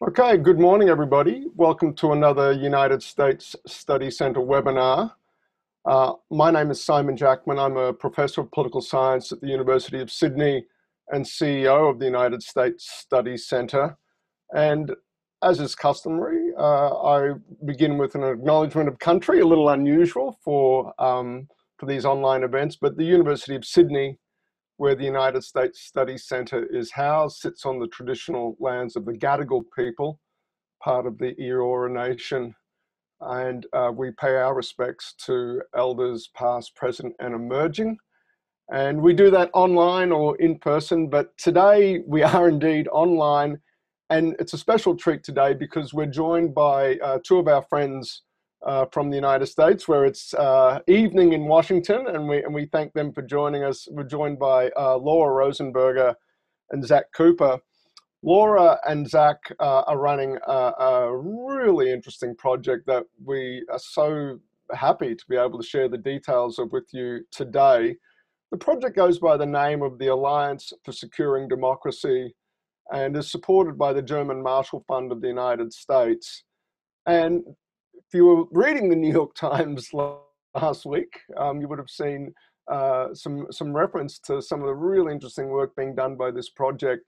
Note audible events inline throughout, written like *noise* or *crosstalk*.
Okay, good morning, everybody. Welcome to another United States Study Center webinar. Uh, my name is Simon Jackman. I'm a professor of political science at the University of Sydney and CEO of the United States Study Center. And as is customary, uh, I begin with an acknowledgement of country, a little unusual for, um, for these online events, but the University of Sydney where the United States Study Center is housed, sits on the traditional lands of the Gadigal people, part of the Eora Nation. And uh, we pay our respects to elders past, present, and emerging. And we do that online or in person, but today we are indeed online. And it's a special treat today because we're joined by uh, two of our friends uh, from the United States, where it's uh, evening in Washington, and we and we thank them for joining us. We're joined by uh, Laura Rosenberger and Zach Cooper. Laura and Zach uh, are running a, a, really interesting project that we are so happy to be able to share the details of with you today. The project goes by the name of the Alliance for Securing Democracy and is supported by the German Marshall Fund of the United States. And if you were reading the New York Times *laughs* last week, um, you would have seen uh, some some reference to some of the really interesting work being done by this project,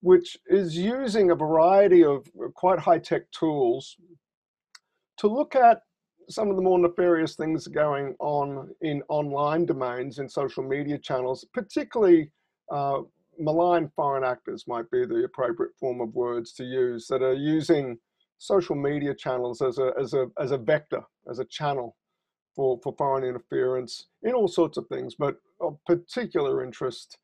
which is using a variety of quite high tech tools to look at some of the more nefarious things going on in online domains in social media channels, particularly uh, malign foreign actors might be the appropriate form of words to use that are using social media channels as a, as a, as a vector, as a channel for, for foreign interference in all sorts of things, but of particular interest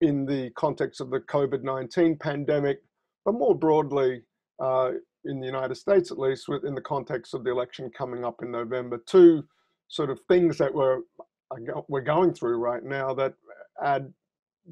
in the context of the COVID-19 pandemic, but more broadly uh, in the United States, at least within the context of the election coming up in November. Two sort of things that we're, we're going through right now that add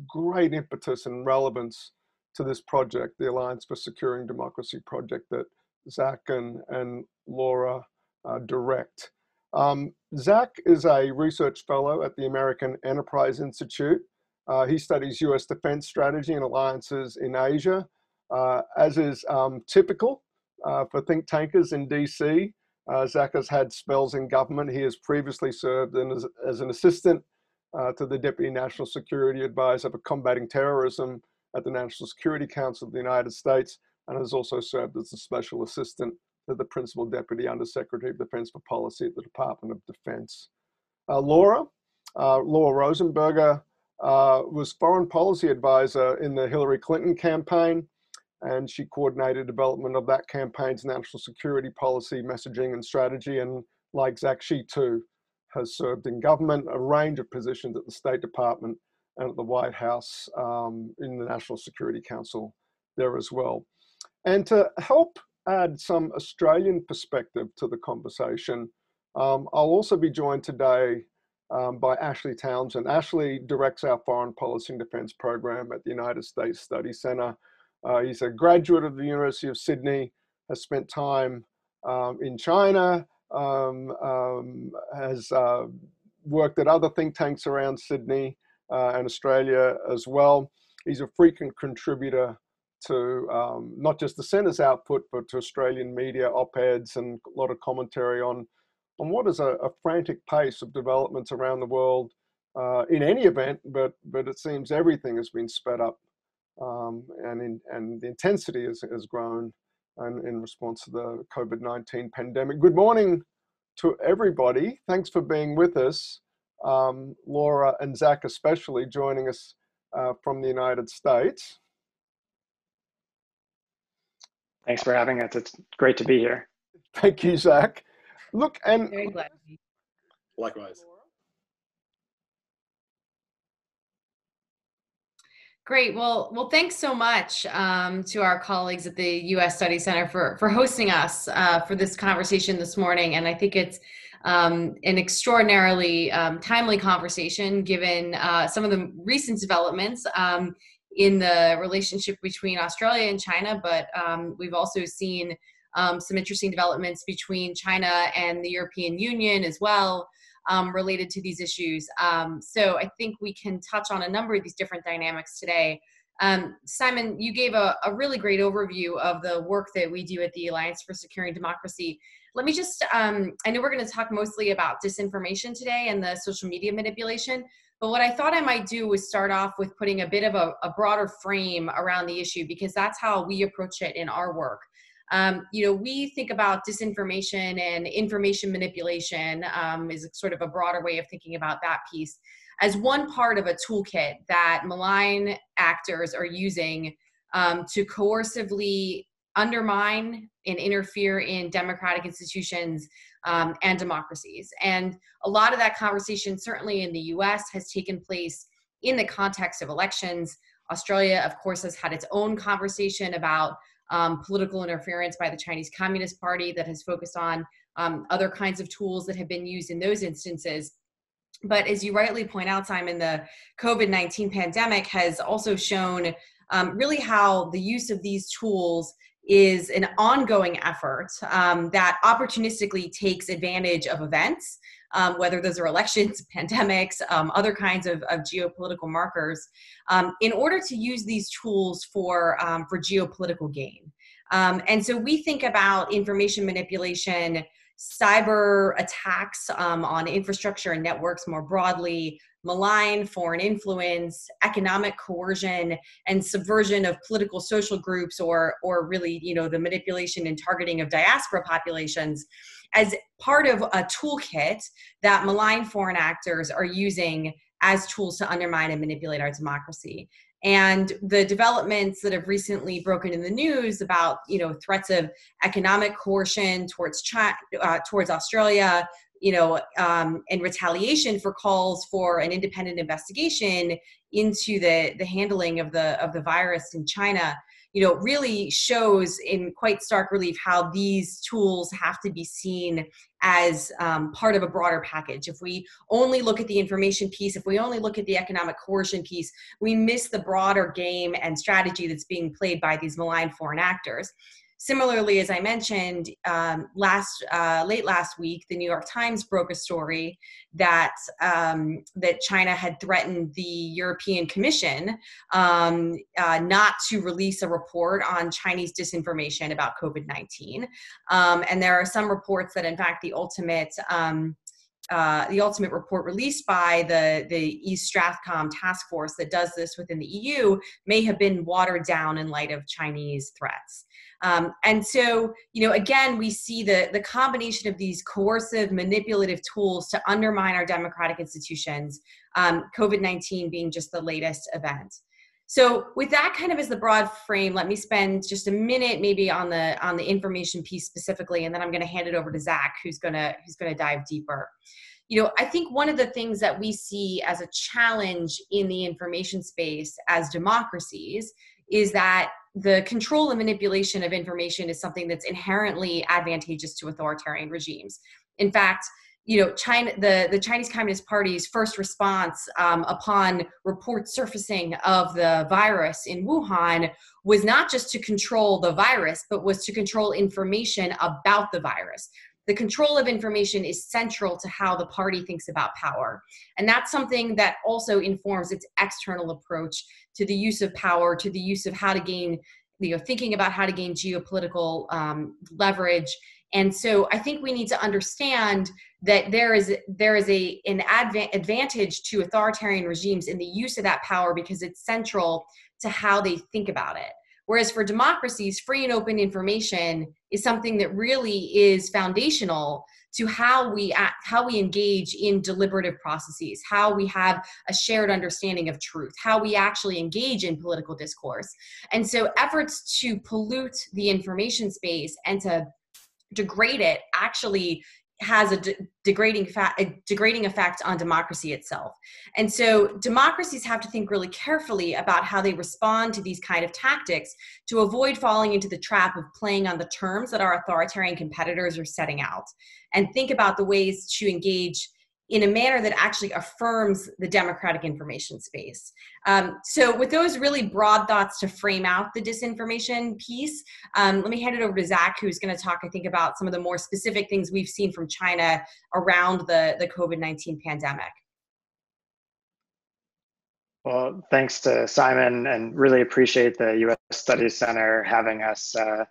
great impetus and relevance to this project, the Alliance for Securing Democracy project that Zach and, and Laura uh, direct. Um, Zach is a research fellow at the American Enterprise Institute. Uh, he studies US defense strategy and alliances in Asia, uh, as is um, typical uh, for think tankers in DC. Uh, Zach has had spells in government. He has previously served as, as an assistant uh, to the Deputy National Security Advisor for Combating Terrorism at the National Security Council of the United States and has also served as a special assistant to the Principal Deputy Undersecretary of Defense for Policy at the Department of Defense. Uh, Laura, uh, Laura Rosenberger, uh, was foreign policy advisor in the Hillary Clinton campaign, and she coordinated development of that campaign's national security policy, messaging, and strategy. And like Zach, she too has served in government, a range of positions at the State Department and at the White House um, in the National Security Council there as well. And to help add some Australian perspective to the conversation, um, I'll also be joined today um, by Ashley Townshend. Ashley directs our foreign policy and defense program at the United States Study Center. Uh, he's a graduate of the University of Sydney, has spent time um, in China, um, um, has uh, worked at other think tanks around Sydney uh, and Australia as well. He's a frequent contributor to um, not just the centre's output, but to Australian media op-eds and a lot of commentary on, on what is a, a frantic pace of developments around the world uh, in any event, but, but it seems everything has been sped up um, and, in, and the intensity has, has grown in, in response to the COVID-19 pandemic. Good morning to everybody. Thanks for being with us. Um, Laura and Zach especially joining us uh, from the United States. Thanks for having us. It's great to be here. Thank you, Zach. Look, and very glad. Likewise. Great. Well, well, thanks so much um, to our colleagues at the U.S. Study Center for for hosting us uh, for this conversation this morning. And I think it's um, an extraordinarily um, timely conversation given uh, some of the recent developments um, in the relationship between Australia and China, but um, we've also seen um, some interesting developments between China and the European Union as well. Um, related to these issues. Um, so I think we can touch on a number of these different dynamics today. Um, Simon, you gave a, a, really great overview of the work that we do at the Alliance for Securing Democracy. Let me just, um, I know we're going to talk mostly about disinformation today and the social media manipulation, but what I thought I might do was start off with putting a bit of a, a broader frame around the issue because that's how we approach it in our work. Um, you know, we think about disinformation and information manipulation um, is sort of a broader way of thinking about that piece as one part of a toolkit that malign actors are using um, to coercively undermine and interfere in democratic institutions um, and democracies. And a lot of that conversation, certainly in the US, has taken place in the context of elections. Australia, of course, has had its own conversation about um, political interference by the Chinese Communist Party that has focused on um, other kinds of tools that have been used in those instances. But as you rightly point out, Simon, the COVID 19 pandemic has also shown um, really how the use of these tools is an ongoing effort um, that opportunistically takes advantage of events, um, whether those are elections, *laughs* pandemics, um, other kinds of, of geopolitical markers, um, in order to use these tools for, um, for geopolitical gain. Um, and so we think about information manipulation cyber attacks um, on infrastructure and networks more broadly, malign foreign influence, economic coercion, and subversion of political social groups, or or really, you know, the manipulation and targeting of diaspora populations, as part of a toolkit that malign foreign actors are using as tools to undermine and manipulate our democracy. And the developments that have recently broken in the news about you know threats of economic coercion towards China, uh, towards Australia, you know, um, and retaliation for calls for an independent investigation into the the handling of the of the virus in China you know, really shows in quite stark relief how these tools have to be seen as um, part of a broader package. If we only look at the information piece, if we only look at the economic coercion piece, we miss the broader game and strategy that's being played by these malign foreign actors. Similarly, as I mentioned, um, last uh, late last week, the New York Times broke a story that um, that China had threatened the European Commission um, uh, not to release a report on Chinese disinformation about COVID nineteen, um, and there are some reports that, in fact, the ultimate um, uh, the ultimate report released by the, the East Stratcom task force that does this within the EU may have been watered down in light of Chinese threats. Um, and so, you know, again, we see the, the combination of these coercive, manipulative tools to undermine our democratic institutions, um, COVID 19 being just the latest event. So with that kind of as the broad frame, let me spend just a minute maybe on the on the information piece specifically, and then I'm going to hand it over to Zach, who's gonna who's gonna dive deeper. You know, I think one of the things that we see as a challenge in the information space as democracies is that the control and manipulation of information is something that's inherently advantageous to authoritarian regimes. In fact, you know, China, the, the Chinese Communist Party's first response um, upon reports surfacing of the virus in Wuhan was not just to control the virus, but was to control information about the virus the control of information is central to how the party thinks about power. And that's something that also informs its external approach to the use of power, to the use of how to gain, you know, thinking about how to gain geopolitical um, leverage. And so I think we need to understand that there is there is a an adva- advantage to authoritarian regimes in the use of that power because it's central to how they think about it. Whereas for democracies, free and open information is something that really is foundational to how we act, how we engage in deliberative processes, how we have a shared understanding of truth, how we actually engage in political discourse. And so efforts to pollute the information space and to degrade it actually has a de- degrading fa- a degrading effect on democracy itself. And so democracies have to think really carefully about how they respond to these kind of tactics to avoid falling into the trap of playing on the terms that our authoritarian competitors are setting out and think about the ways to engage in a manner that actually affirms the democratic information space. Um, so, with those really broad thoughts to frame out the disinformation piece, um, let me hand it over to Zach, who's going to talk, I think, about some of the more specific things we've seen from China around the, the COVID 19 pandemic. Well, thanks to Simon and really appreciate the US Studies Center having us. Uh,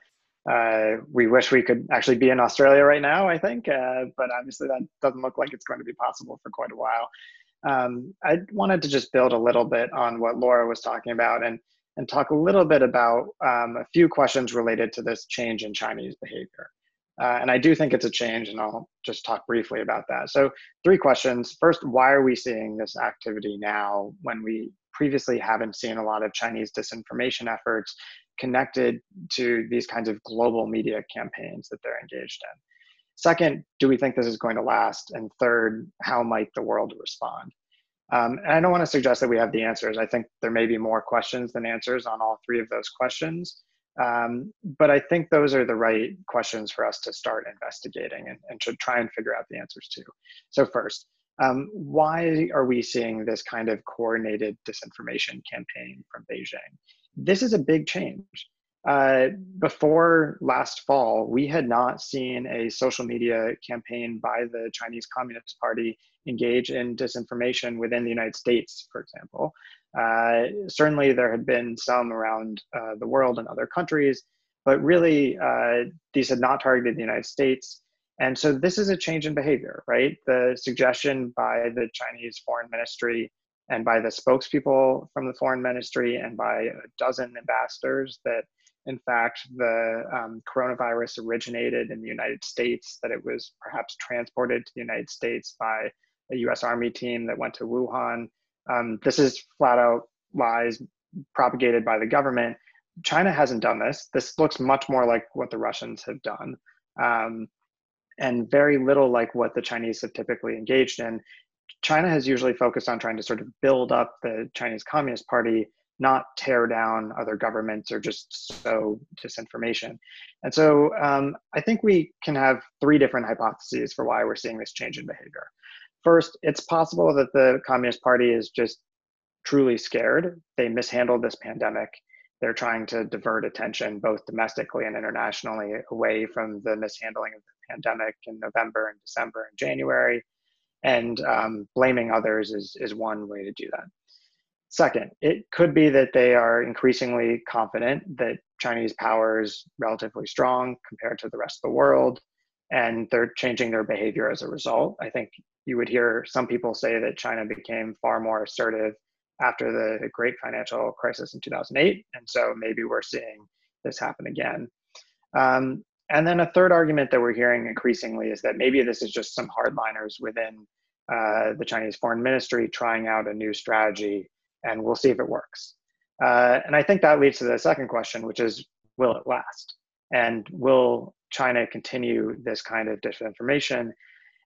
uh, we wish we could actually be in Australia right now, I think, uh, but obviously that doesn't look like it's going to be possible for quite a while. Um, I wanted to just build a little bit on what Laura was talking about and, and talk a little bit about um, a few questions related to this change in Chinese behavior. Uh, and I do think it's a change, and I'll just talk briefly about that. So, three questions. First, why are we seeing this activity now when we previously haven't seen a lot of Chinese disinformation efforts connected to these kinds of global media campaigns that they're engaged in? Second, do we think this is going to last? And third, how might the world respond? Um, and I don't want to suggest that we have the answers. I think there may be more questions than answers on all three of those questions. Um, but I think those are the right questions for us to start investigating and, and to try and figure out the answers to. So first, um, why are we seeing this kind of coordinated disinformation campaign from Beijing? This is a big change. Uh, before last fall, we had not seen a social media campaign by the Chinese Communist Party engage in disinformation within the United States, for example. Uh, certainly, there had been some around uh, the world and other countries, but really, uh, these had not targeted the United States. And so, this is a change in behavior, right? The suggestion by the Chinese Foreign Ministry and by the spokespeople from the Foreign Ministry and by a dozen ambassadors that in fact, the um, coronavirus originated in the United States, that it was perhaps transported to the United States by a US Army team that went to Wuhan. Um, this is flat out lies propagated by the government. China hasn't done this. This looks much more like what the Russians have done, um, and very little like what the Chinese have typically engaged in. China has usually focused on trying to sort of build up the Chinese Communist Party not tear down other governments or just sow disinformation. And so um, I think we can have three different hypotheses for why we're seeing this change in behavior. First, it's possible that the Communist Party is just truly scared. They mishandled this pandemic. They're trying to divert attention both domestically and internationally away from the mishandling of the pandemic in November and December and January. And um, blaming others is, is one way to do that. Second, it could be that they are increasingly confident that Chinese power is relatively strong compared to the rest of the world, and they're changing their behavior as a result. I think you would hear some people say that China became far more assertive after the great financial crisis in 2008, and so maybe we're seeing this happen again. Um, and then a third argument that we're hearing increasingly is that maybe this is just some hardliners within uh, the Chinese foreign ministry trying out a new strategy and we'll see if it works. Uh, and I think that leads to the second question, which is will it last? And will China continue this kind of disinformation?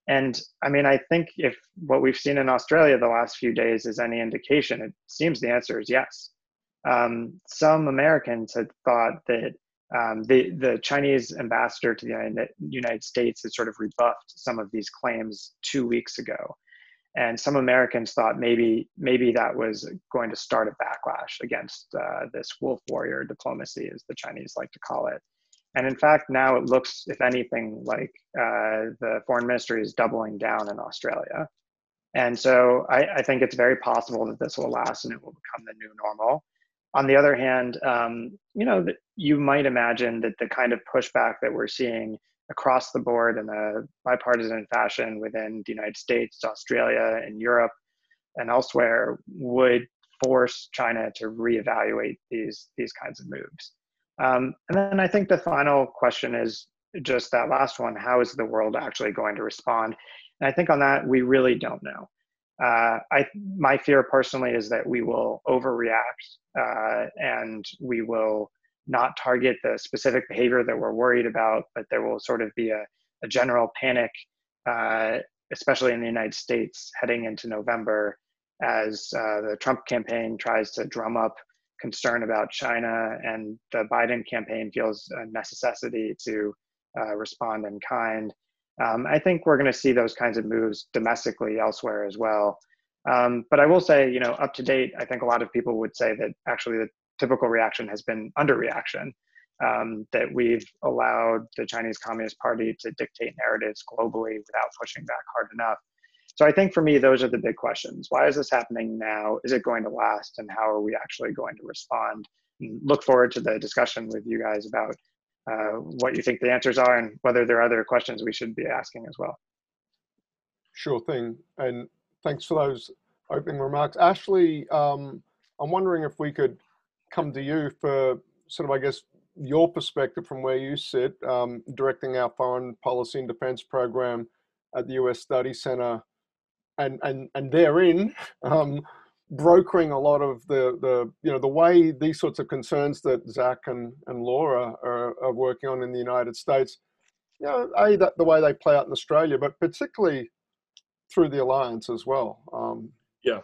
And I mean, I think if what we've seen in Australia the last few days is any indication, it seems the answer is yes. Um, some Americans had thought that um, the, the Chinese ambassador to the United, States had sort of rebuffed some of these claims two weeks ago and some Americans thought maybe maybe that was going to start a backlash against uh, this wolf warrior diplomacy, as the Chinese like to call it. And in fact, now it looks, if anything, like uh, the foreign ministry is doubling down in Australia. And so I, I, think it's very possible that this will last and it will become the new normal. On the other hand, um, you know, you might imagine that the kind of pushback that we're seeing across the board in a bipartisan fashion within the United States, Australia, and Europe, and elsewhere would force China to reevaluate these these kinds of moves. Um, and then I think the final question is just that last one: How is the world actually going to respond? And I think on that we really don't know. Uh, I my fear personally is that we will overreact uh, and we will not target the specific behavior that we're worried about, but there will sort of be a, a general panic, uh, especially in the United States heading into November as uh, the Trump campaign tries to drum up concern about China and the Biden campaign feels a necessity to uh, respond in kind. Um, I think we're going to see those kinds of moves domestically elsewhere as well. Um, but I will say, you know, up to date, I think a lot of people would say that actually the typical reaction has been underreaction. Um, that we've allowed the Chinese Communist Party to dictate narratives globally without pushing back hard enough. So I think for me, those are the big questions. Why is this happening now? Is it going to last? And how are we actually going to respond? And look forward to the discussion with you guys about uh, what you think the answers are and whether there are other questions we should be asking as well. Sure thing. And thanks for those opening remarks. Ashley, um, I'm wondering if we could come to you for sort of, I guess, your perspective from where you sit, um, directing our foreign policy and defense program at the US Study Center, and and and therein *laughs* um, brokering a lot of the the you know the way these sorts of concerns that Zach and and Laura are, are working on in the United States, you know, a that the way they play out in Australia, but particularly through the alliance as well. Um, yeah.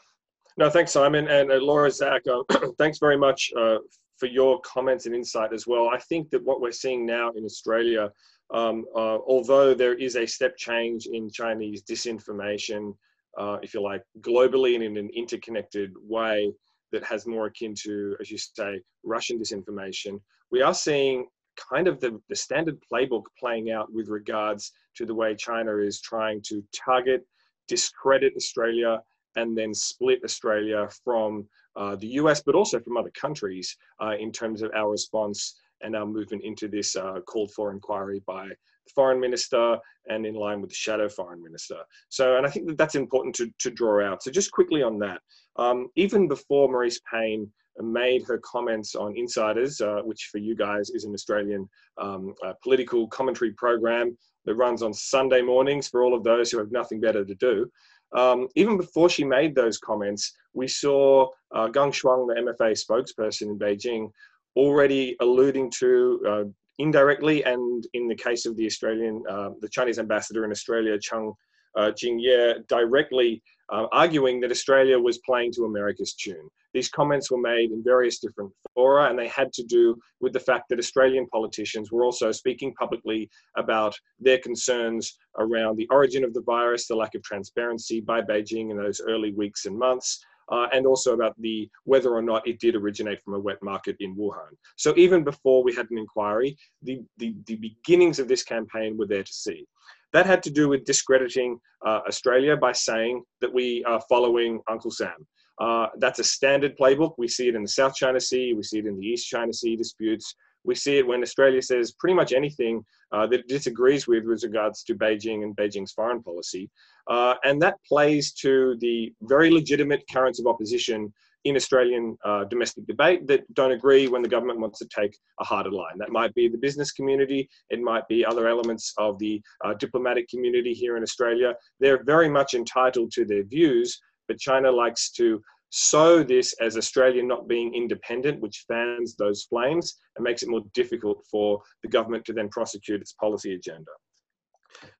No, thanks, Simon. And uh, Laura, Zach, uh, *clears throat* thanks very much uh, for your comments and insight as well. I think that what we're seeing now in Australia, um, uh, although there is a step change in Chinese disinformation, uh, if you like, globally and in an interconnected way that has more akin to, as you say, Russian disinformation, we are seeing kind of the, the standard playbook playing out with regards to the way China is trying to target, discredit Australia, and then split Australia from uh, the US, but also from other countries uh, in terms of our response and our movement into this uh, called for inquiry by foreign minister and in line with the shadow foreign minister. So, and I think that that's important to, to draw out. So just quickly on that, um, even before Marise Payne made her comments on Insiders, uh, which for you guys is an Australian um, uh, political commentary program that runs on Sunday mornings for all of those who have nothing better to do. Um, even before she made those comments, we saw uh, Shuang, the MFA spokesperson in Beijing, already alluding to uh, indirectly, and in the case of the Australian, uh, the Chinese ambassador in Australia, Cheng uh, Jingye, directly uh, arguing that Australia was playing to America's tune. These comments were made in various different fora, and they had to do with the fact that Australian politicians were also speaking publicly about their concerns around the origin of the virus, the lack of transparency by Beijing in those early weeks and months, uh, and also about the whether or not it did originate from a wet market in Wuhan. So even before we had an inquiry, the, the, the beginnings of this campaign were there to see. That had to do with discrediting uh, Australia by saying that we are following Uncle Sam. Uh, that's a standard playbook. We see it in the South China Sea, we see it in the East China Sea disputes. We see it when Australia says pretty much anything uh, that it disagrees with with regards to Beijing and Beijing's foreign policy. Uh, and that plays to the very legitimate currents of opposition in Australian uh, domestic debate that don't agree when the government wants to take a harder line. That might be the business community, it might be other elements of the uh, diplomatic community here in Australia. They're very much entitled to their views, but China likes to sow this as Australia not being independent, which fans those flames and makes it more difficult for the government to then prosecute its policy agenda.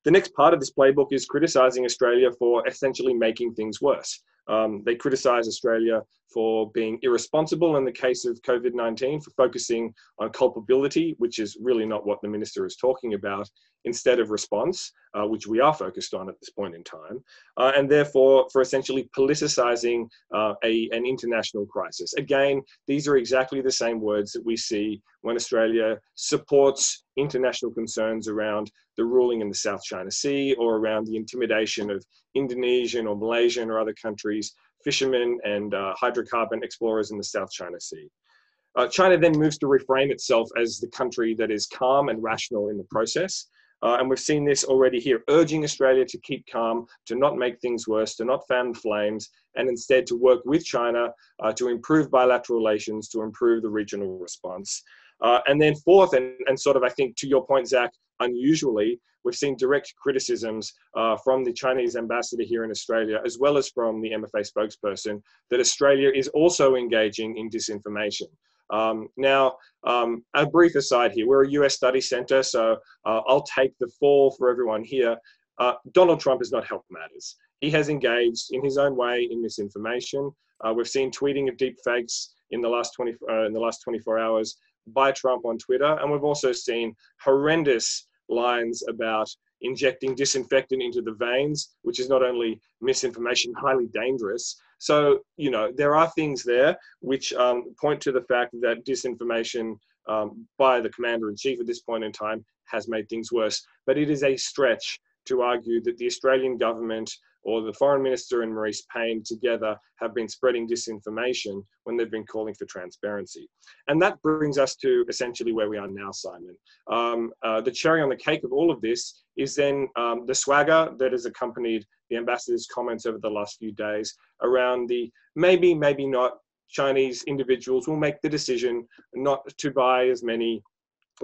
The next part of this playbook is criticizing Australia for essentially making things worse. Um, they criticize Australia for being irresponsible in the case of COVID 19, for focusing on culpability, which is really not what the minister is talking about, instead of response, uh, which we are focused on at this point in time, uh, and therefore for essentially politicizing uh, a, an international crisis. Again, these are exactly the same words that we see when Australia supports international concerns around the ruling in the South China Sea or around the intimidation of Indonesian or Malaysian or other countries, fishermen and uh, hydrocarbon explorers in the South China Sea. Uh, China then moves to reframe itself as the country that is calm and rational in the process. Uh, and we've seen this already here, urging Australia to keep calm, to not make things worse, to not fan flames, and instead to work with China uh, to improve bilateral relations, to improve the regional response. Uh, and then fourth, and, and sort of I think to your point, Zach, unusually, we've seen direct criticisms uh, from the Chinese ambassador here in Australia, as well as from the MFA spokesperson, that Australia is also engaging in disinformation. Um, now, um, a brief aside here, we're a US study center, so uh, I'll take the fall for everyone here. Uh, Donald Trump has not helped matters. He has engaged in his own way in misinformation. Uh, we've seen tweeting of deep fakes in the last 20 uh, in the last 24 hours by Trump on Twitter, and we've also seen horrendous lines about injecting disinfectant into the veins, which is not only misinformation, highly dangerous. So, you know, there are things there which um, point to the fact that disinformation um, by the commander in chief at this point in time has made things worse. But it is a stretch to argue that the Australian government or the foreign minister and Marise Payne together have been spreading disinformation when they've been calling for transparency. And that brings us to essentially where we are now, Simon. Um, uh, the cherry on the cake of all of this is then um, the swagger that has accompanied the ambassador's comments over the last few days around the maybe, maybe not Chinese individuals will make the decision not to buy as many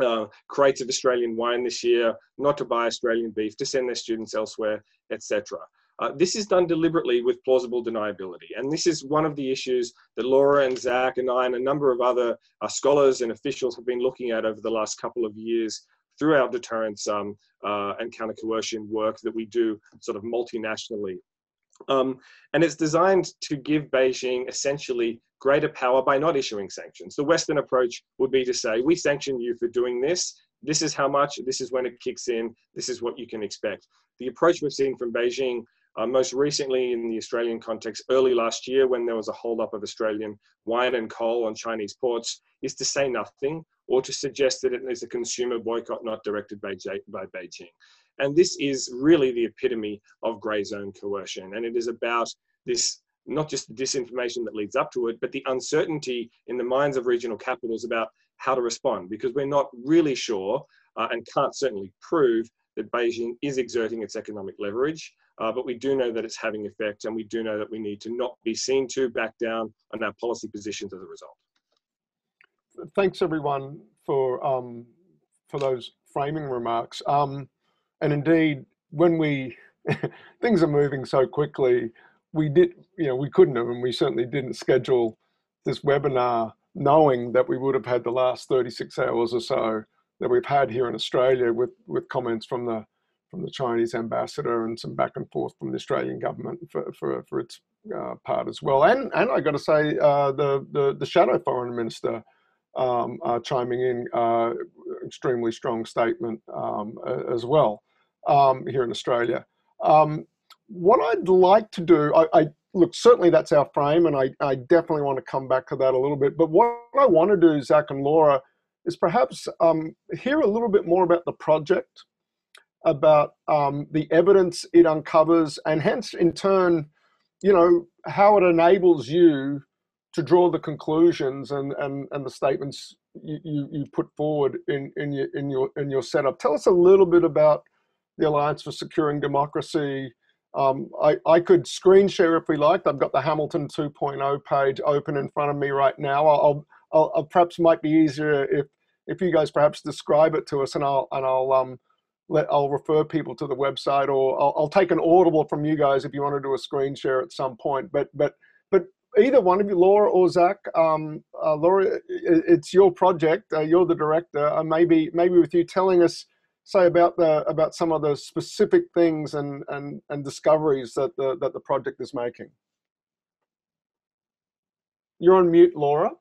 uh, crates of Australian wine this year, not to buy Australian beef, to send their students elsewhere, etc. Uh, this is done deliberately with plausible deniability. And this is one of the issues that Laura and Zach and I and a number of other uh, scholars and officials have been looking at over the last couple of years through our deterrence um, uh, and counter coercion work that we do sort of multinationally. Um, and it's designed to give Beijing essentially greater power by not issuing sanctions. The Western approach would be to say, we sanction you for doing this. This is how much, this is when it kicks in, this is what you can expect. The approach we've seen from Beijing uh, most recently in the Australian context, early last year when there was a holdup of Australian wine and coal on Chinese ports, is to say nothing or to suggest that it is a consumer boycott not directed by, by Beijing. And this is really the epitome of grey zone coercion. And it is about this, not just the disinformation that leads up to it, but the uncertainty in the minds of regional capitals about how to respond, because we're not really sure uh, and can't certainly prove that Beijing is exerting its economic leverage. Uh, but we do know that it's having effect, and we do know that we need to not be seen to back down on our policy positions as a result. Thanks, everyone, for um, for those framing remarks. Um, and indeed, when we *laughs* things are moving so quickly, we did, you know, we couldn't have, and we certainly didn't schedule this webinar knowing that we would have had the last 36 hours or so that we've had here in Australia with with comments from the from the Chinese ambassador and some back and forth from the Australian government for, for, for its uh, part as well. And and I got to say, uh, the, the, the shadow foreign minister um, uh, chiming in, uh, extremely strong statement um, as well um, here in Australia. Um, what I'd like to do, I, I, look certainly that's our frame, and I, I definitely want to come back to that a little bit. But what I want to do, Zach and Laura, is perhaps um, hear a little bit more about the project about um, the evidence it uncovers, and hence, in turn, you know, how it enables you to draw the conclusions and, and, and the statements you, you, you put forward in, in, your, in, your, in your setup. Tell us a little bit about the Alliance for Securing Democracy. Um, I, I could screen share if we liked. I've got the Hamilton 2.0 page open in front of me right now. I'll, I'll, I'll perhaps might be easier if if you guys perhaps describe it to us, and I'll and I'll um, let I'll refer people to the website, or I'll, I'll, take an audible from you guys if you want to do a screen share at some point. But but but either one of you, Laura or Zach, um, uh, Laura, it's your project. Uh, you're the director. Uh, maybe maybe with you telling us, say about the about some of the specific things and and and discoveries that the that the project is making. You're on mute, Laura.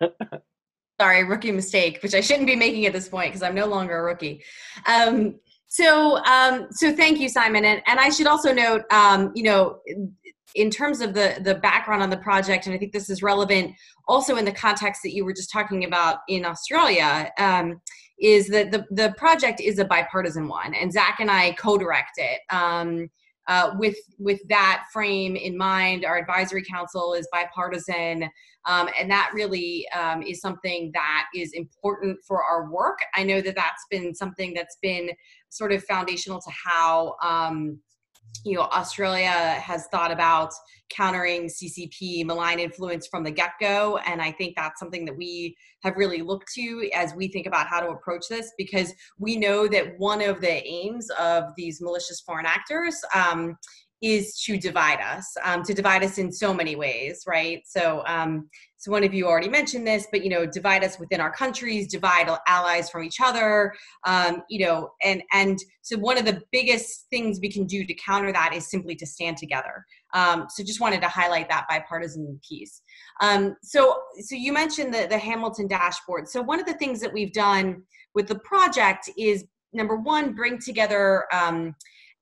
*laughs* sorry, rookie mistake, which I shouldn't be making at this point because I'm no longer a rookie. Um, so, um, so thank you, Simon. And, and I should also note, um, you know, in terms of the the background on the project, and I think this is relevant also in the context that you were just talking about in Australia, um, is that the the project is a bipartisan one, and Zach and I co-direct it. Um, uh, with with that frame in mind, our advisory council is bipartisan, um, and that really um, is something that is important for our work. I know that that's been something that's been sort of foundational to how um, you know Australia has thought about countering CCP malign influence from the get-go. And I think that's something that we have really looked to as we think about how to approach this because we know that one of the aims of these malicious foreign actors um, is to divide us, um, to divide us in so many ways, right? So, um, so one of you already mentioned this, but you know, divide us within our countries, divide allies from each other, um, you know, and and so one of the biggest things we can do to counter that is simply to stand together. Um, so, just wanted to highlight that bipartisan piece. Um, so, so you mentioned the the Hamilton dashboard. So, one of the things that we've done with the project is number one, bring together.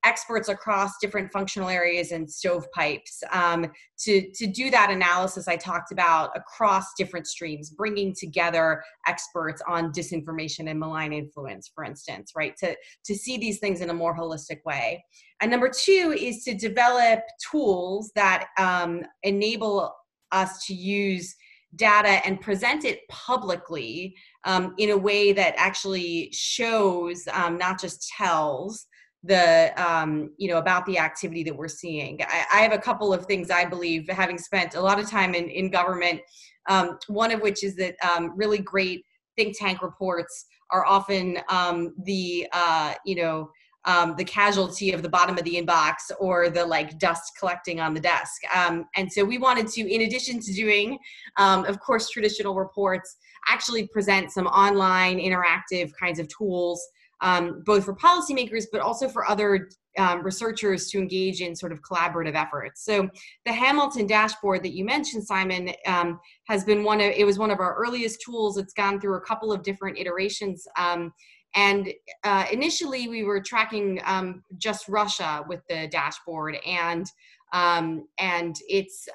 Experts across different functional areas and stovepipes um, to, to do that analysis I talked about across different streams, bringing together experts on disinformation and malign influence, for instance, right? To, to see these things in a more holistic way. And number two is to develop tools that um, enable us to use data and present it publicly um, in a way that actually shows, um, not just tells, the um, you know about the activity that we're seeing I, I, have a couple of things i believe having spent a lot of time in, in government um, one of which is that um, really great think tank reports are often um, the uh, you know um, the casualty of the bottom of the inbox or the like dust collecting on the desk. Um, and so we wanted to, in addition to doing, of course, traditional reports, actually present some online interactive kinds of tools, um, both for policymakers, but also for other um, researchers to engage in sort of collaborative efforts. So the Hamilton dashboard that you mentioned, Simon, um, has been one of, it was one of our earliest tools. It's gone through a couple of different iterations. Um, and uh, initially, we were tracking um, just Russia with the dashboard and um, and its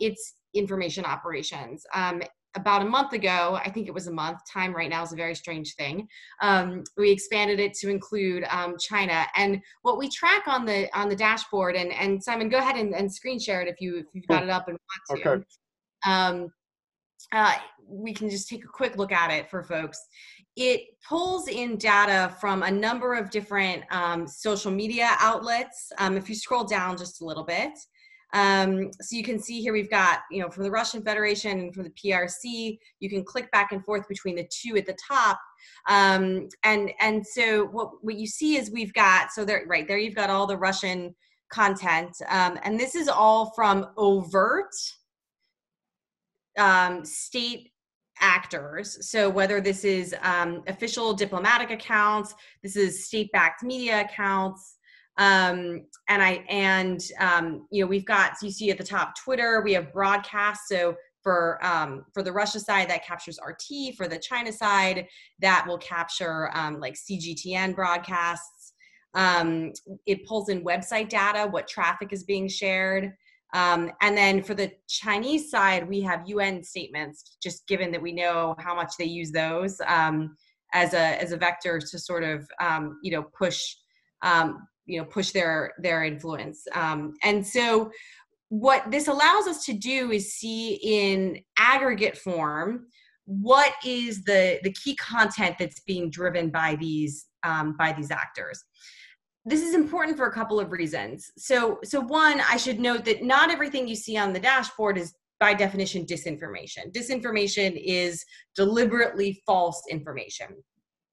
its information operations. Um, about a month ago, I think it was a month. Time right now is a very strange thing. Um, we expanded it to include um, China, and what we track on the on the dashboard. And and Simon, go ahead and, and screen share it if you if you've got it up and want to. Okay. Um, uh, we can just take a quick look at it for folks it pulls in data from a number of different um, social media outlets. Um, if you scroll down just a little bit, um, so you can see here we've got, you know, from the Russian Federation and from the PRC, you can click back and forth between the two at the top. Um, and and so what, what you see is we've got, so there, right there you've got all the Russian content. Um, and this is all from overt um, state actors. So whether this is um, official diplomatic accounts, this is state-backed media accounts, um, and I and um, you know we've got you see at the top Twitter. We have broadcasts. So for um, for the Russia side, that captures RT. For the China side, that will capture um, like CGTN broadcasts. Um, it pulls in website data, what traffic is being shared. Um, and then for the Chinese side, we have UN statements, just given that we know how much they use those um, as a as a vector to sort of um, you know push um, you know push their their influence. Um, and so what this allows us to do is see in aggregate form what is the the key content that's being driven by these um, by these actors this is important for a couple of reasons. So, so one, I should note that not everything you see on the dashboard is by definition disinformation. Disinformation is deliberately false information.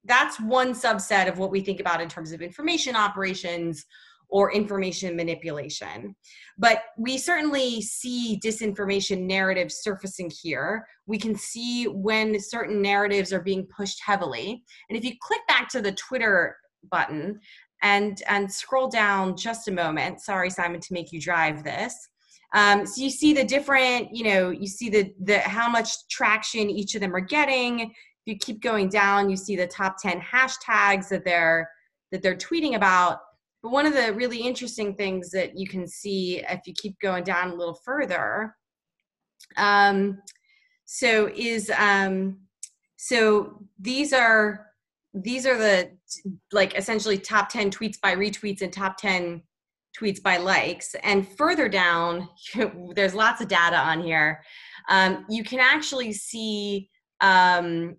That's one subset of what we think about in terms of information operations or information manipulation. But we certainly see disinformation narratives surfacing here. We can see when certain narratives are being pushed heavily. And if you click back to the Twitter button, and and scroll down just a moment sorry simon to make you drive this um, so you see the different you know you see the the how much traction each of them are getting you keep going down you see the top 10 hashtags that they're that they're tweeting about. But one of the really interesting things that you can see if you keep going down a little further um, so is um, so these are these are the like essentially top 10 tweets by retweets and top 10 tweets by likes. And further down *laughs* there's lots of data on here. Um, you can actually see um,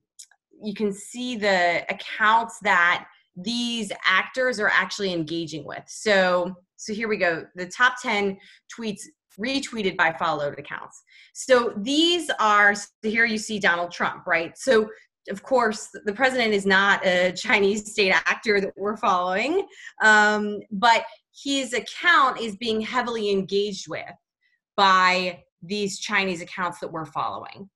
you can see the accounts that these actors are actually engaging with. So so here we go. The top 10 tweets retweeted by followed accounts. So these are so here you see donald trump right? So of course, the president is not a Chinese state actor that we're following, um, but his account is being heavily engaged with by these Chinese accounts that we're following.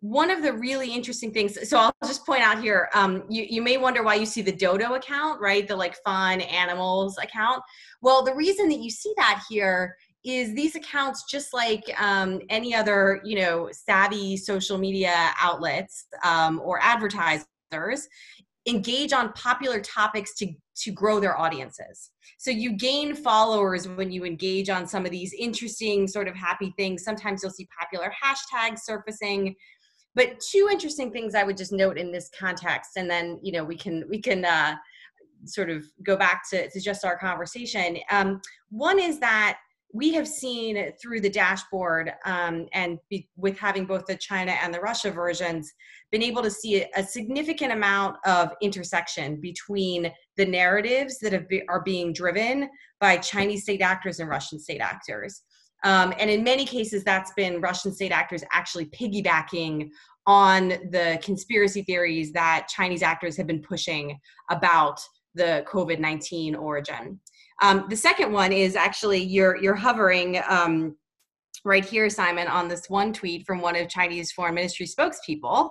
One of the really interesting things, so I'll just point out here, um, you, you may wonder why you see the Dodo account, right? The like fun animals account. Well, the reason that you see that here is these accounts just like um, any other you know savvy social media outlets um, or advertisers engage on popular topics to to grow their audiences. So you gain followers when you engage on some of these interesting sort of happy things. Sometimes you'll see popular hashtags surfacing. But two interesting things I would just note in this context, and then you know we can we can uh, sort of go back to, to just our conversation. Um, one is that we have seen through the dashboard um, and be, with having both the China and the Russia versions, been able to see a, a significant amount of intersection between the narratives that be, are being driven by Chinese state actors and Russian state actors. Um, and in many cases, that's been Russian state actors actually piggybacking on the conspiracy theories that Chinese actors have been pushing about the COVID 19 origin. Um, the second one is actually you're you're hovering um, right here, Simon, on this one tweet from one of Chinese foreign ministry spokespeople.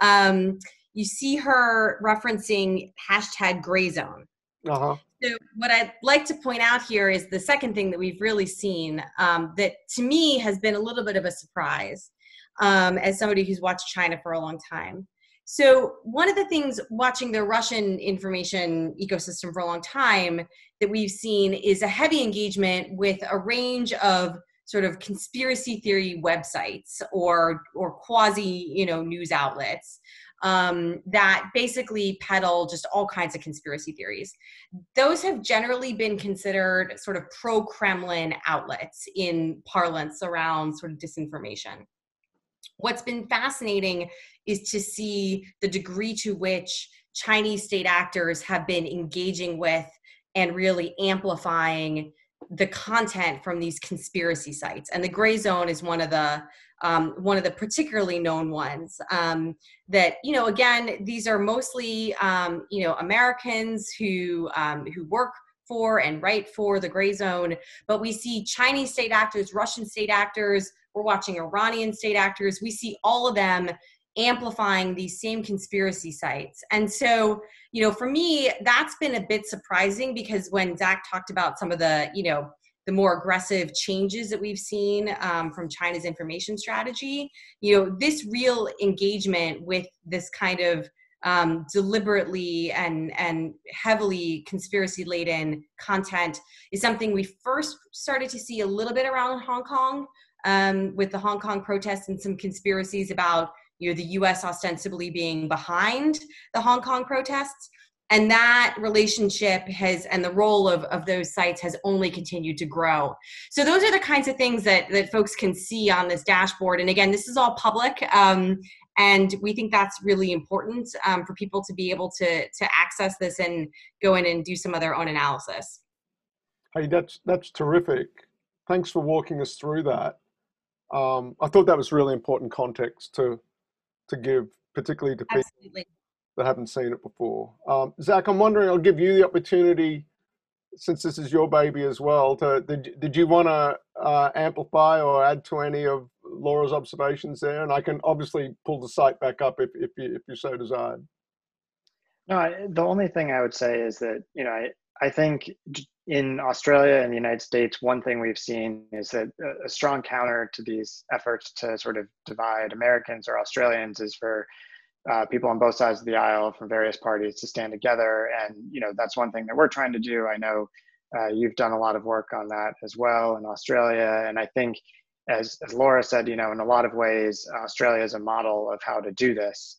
Um, you see her referencing hashtag gray zone. Uh-huh. So what I'd like to point out here is the second thing that we've really seen um, that to me has been a little bit of a surprise um, as somebody who's watched China for a long time. So, one of the things watching the Russian information ecosystem for a long time that we've seen is a heavy engagement with a range of sort of conspiracy theory websites or or quasi you know news outlets um, that basically peddle just all kinds of conspiracy theories. Those have generally been considered sort of pro Kremlin outlets in parlance around sort of disinformation. What's been fascinating is to see the degree to which Chinese state actors have been engaging with and really amplifying the content from these conspiracy sites and the gray zone is one of the um, one of the particularly known ones um, that you know again these are mostly um, you know americans who um, who work for and write for the gray zone but we see chinese state actors russian state actors we're watching iranian state actors we see all of them amplifying these same conspiracy sites. And so, you know, for me, that's been a bit surprising because when Zach talked about some of the, you know, the more aggressive changes that we've seen um, from China's information strategy, you know, this real engagement with this kind of um, deliberately and and heavily conspiracy laden content is something we first started to see a little bit around Hong Kong um, with the Hong Kong protests and some conspiracies about you know the US ostensibly being behind the Hong Kong protests and that relationship has and the role of, of those sites has only continued to grow. So those are the kinds of things that that folks can see on this dashboard. And again this is all public um, and we think that's really important um, for people to be able to to access this and go in and do some of their own analysis. Hey that's that's terrific. Thanks for walking us through that. Um, i thought that was really important context to to give, particularly to Absolutely. people that haven't seen it before. Um, Zach, I'm wondering, I'll give you the opportunity, since this is your baby as well, to did, did you want to uh, amplify or add to any of Laura's observations there? And I can obviously pull the site back up if, if, you, if you so desired. No, I, the only thing I would say is that, you know, I, I think in Australia and the United States, one thing we've seen is that a strong counter to these efforts to sort of divide Americans or Australians is for uh, people on both sides of the aisle from various parties to stand together. And, you know, that's one thing that we're trying to do. I know uh, you've done a lot of work on that as well in Australia. And I think, as, as Laura said, you know, in a lot of ways, Australia is a model of how to do this.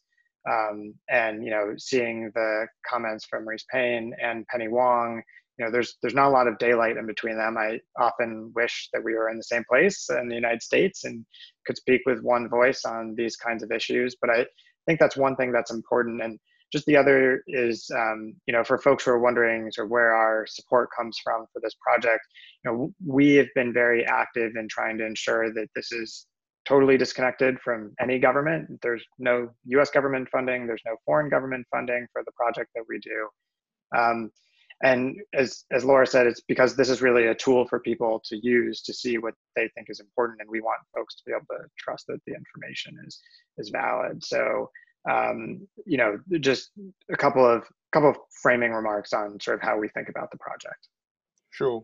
Um, and, you know, seeing the comments from Marise Payne and Penny Wong, you know there's there's not a lot of daylight in between them i often wish that we were in the same place in the united states and could speak with one voice on these kinds of issues but i think that's one thing that's important. And just the other is um, you know for folks who are wondering sort of where our support comes from for this project you know we have been very active in trying to ensure that this is totally disconnected from any government. There's no us government funding. There's no foreign government funding for the project that we do. Um, and as as Laura said, it's because this is really a tool for people to use to see what they think is important, and we want folks to be able to trust that the information is is valid. So um, you know, just a couple of couple of framing remarks on sort of how we think about the project. Sure,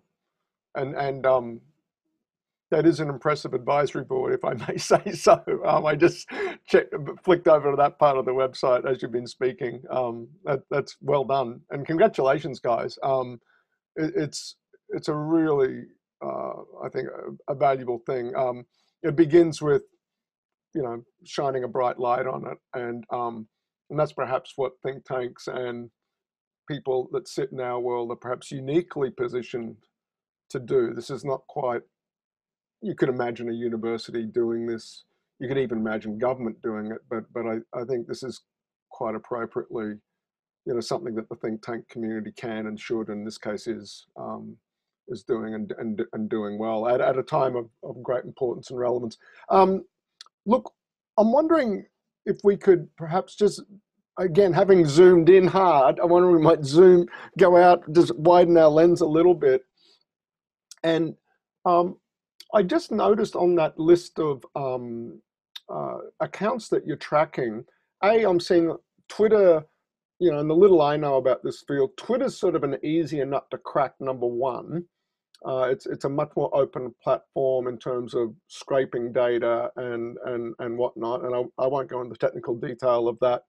and and um, that is an impressive advisory board, if I *laughs* may say so. Um, I just checked, flicked over to that part of the website as you've been speaking. Um, that, that's well done, and congratulations, guys. Um, it, it's it's a really, uh, I think, a, a valuable thing. Um, it begins with, you know, shining a bright light on it, and um, and that's perhaps what think tanks and people that sit in our world are perhaps uniquely positioned to do. This is not quite you could imagine a university doing this. You could even imagine government doing it, but but I, I think this is quite appropriately, you know, something that the think tank community can and should, in this case, is um, is doing and and, and doing well at, at a time of, of great importance and relevance. Um, look, I'm wondering if we could perhaps just again having zoomed in hard, I wonder we might zoom, go out, just widen our lens a little bit, and um, I just noticed on that list of um, uh, accounts that you're tracking, A, I'm seeing Twitter, you know, and the little I know about this field, Twitter's sort of an easier nut to crack, number one. Uh, it's it's a much more open platform in terms of scraping data and and and whatnot, and I, I won't go into the technical detail of that,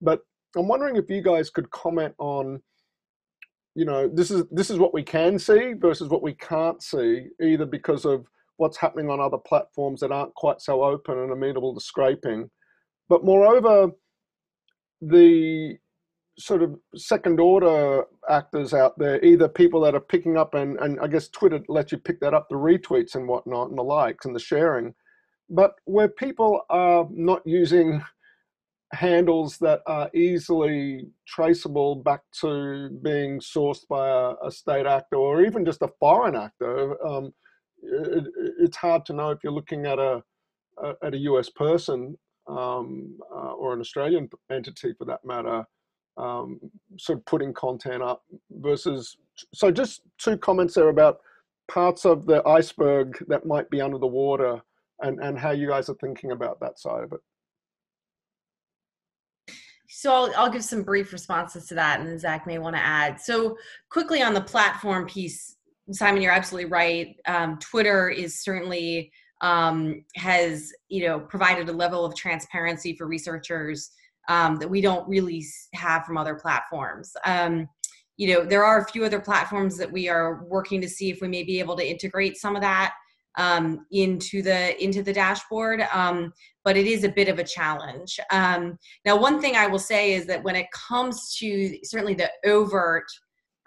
but I'm wondering if you guys could comment on you know this is this is what we can see versus what we can't see either because of what's happening on other platforms that aren't quite so open and amenable to scraping. But moreover the sort of second order actors out there either people that are picking up and, and i guess twitter lets you pick that up the retweets and whatnot and the likes and the sharing. But where people are not using handles that are easily traceable back to being sourced by a, a state actor or even just a foreign actor. Um, it, it's hard to know if you're looking at a, a at a US person um, uh, or an Australian entity for that matter, um, sort of putting content up versus. So just two comments there about parts of the iceberg that might be under the water and, and how you guys are thinking about that side of it. So I'll, I'll give some brief responses to that, and then Zach may want to add. So quickly on the platform piece, Simon, you're absolutely right. Um, Twitter is certainly um, has you know provided a level of transparency for researchers um, that we don't really have from other platforms. Um, you know, there are a few other platforms that we are working to see if we may be able to integrate some of that um, into the into the dashboard. Um, but it is a bit of a challenge. Um, now, one thing I will say is that when it comes to certainly the overt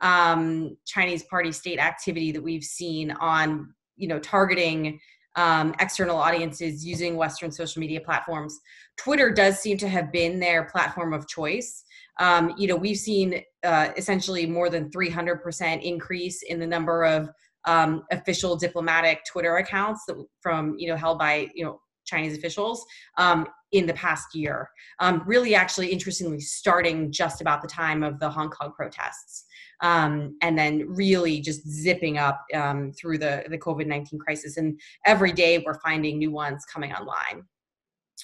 um, Chinese party state activity that we've seen on, you know, targeting um, external audiences using Western social media platforms, Twitter does seem to have been their platform of choice. Um, you know, we've seen uh, essentially more than 300% increase in the number of um, official diplomatic Twitter accounts that from you know held by you know Chinese officials um, in the past year. Um, really, actually, interestingly, starting just about the time of the Hong Kong protests, um, and then really just zipping up um, through the the COVID nineteen crisis. And every day, we're finding new ones coming online.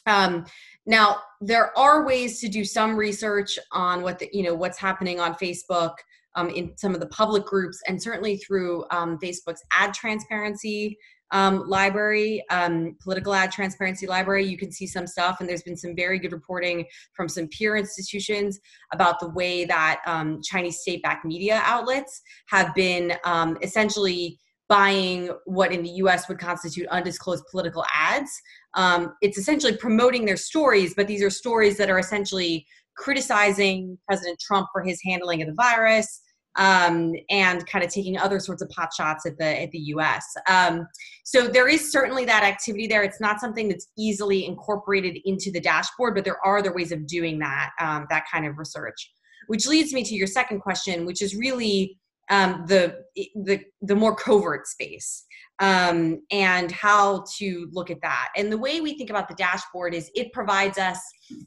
Um, now, there are ways to do some research on what the, you know what's happening on Facebook um, in some of the public groups and certainly through um, Facebook's ad transparency um, library, um, political ad transparency library, you can see some stuff. And there's been some very good reporting from some peer institutions about the way that um, Chinese state backed media outlets have been um, essentially buying what in the US would constitute undisclosed political ads. Um, it's essentially promoting their stories, but these are stories that are essentially criticizing President Trump for his handling of the virus, um, and kind of taking other sorts of pot shots at the at the U.S. Um, so there is certainly that activity there. It's not something that's easily incorporated into the dashboard, but there are other ways of doing that um, that kind of research. Which leads me to your second question, which is really um, the the the more covert space um, and how to look at that. And the way we think about the dashboard is it provides us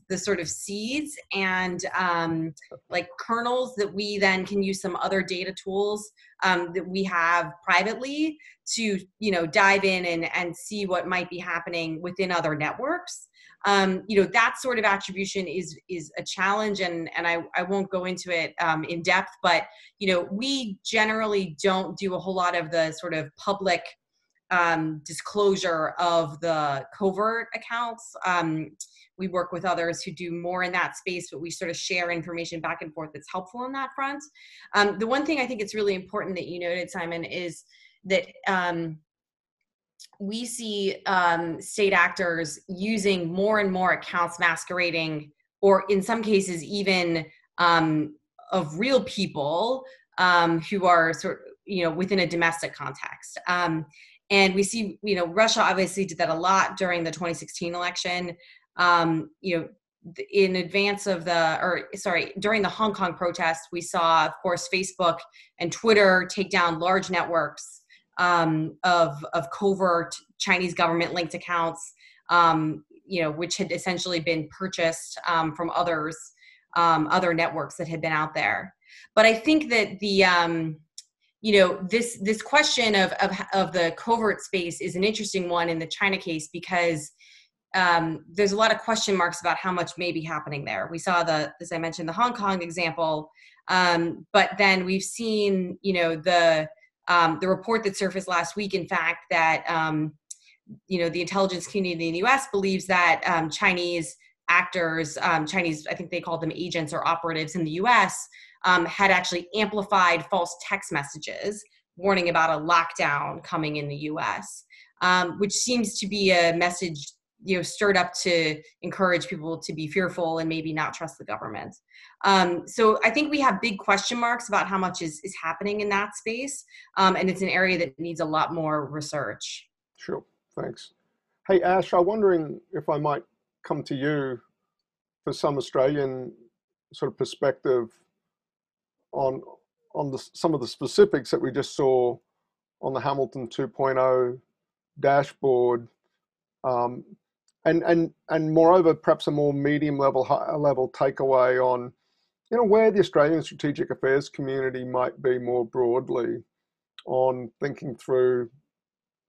the sort of seeds and um, like kernels that we then can use some other data tools um, that we have privately to you know dive in and, and see what might be happening within other networks. Um, you know that sort of attribution is is a challenge and and I, I won't go into it um, in depth but you know we generally don't do a whole lot of the sort of public um, disclosure of the covert accounts. Um, we work with others who do more in that space, but we sort of share information back and forth that's helpful on that front. Um, the one thing I think it's really important that you noted, Simon, is that um, we see um, state actors using more and more accounts masquerading, or in some cases, even um, of real people um, who are sort of, you know, within a domestic context. Um, and we see, you know, Russia obviously did that a lot during the 2016 election. Um, you know, in advance of the, or sorry, during the Hong Kong protests, we saw, of course, Facebook and Twitter take down large networks um, of of covert Chinese government linked accounts, um, you know, which had essentially been purchased um, from others, um, other networks that had been out there. But I think that the um, you know this this question of, of of the covert space is an interesting one in the China case because um, there's a lot of question marks about how much may be happening there. We saw the, as I mentioned, the Hong Kong example, um, but then we've seen, you know, the um, the report that surfaced last week, in fact, that um, you know the intelligence community in the U.S. believes that um, Chinese actors, um, Chinese, I think they call them agents or operatives in the U.S., um, had actually amplified false text messages warning about a lockdown coming in the U.S., um, which seems to be a message you know stirred up to encourage people to be fearful and maybe not trust the government. Um, so i think we have big question marks about how much is, is happening in that space um, and it's an area that needs a lot more research. Sure. Thanks. Hey ash i'm wondering if i might come to you for some australian sort of perspective on on the, some of the specifics that we just saw on the hamilton 2.0 dashboard. Um, and and and moreover, perhaps a more medium level, high level takeaway on, you know, where the Australian strategic affairs community might be more broadly on thinking through,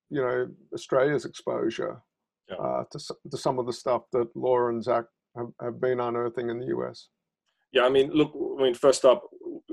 you know, Australia's exposure yeah. uh, to to some of the stuff that Laura and Zach have, have been unearthing in the US. Yeah, I mean, look, I mean, first up,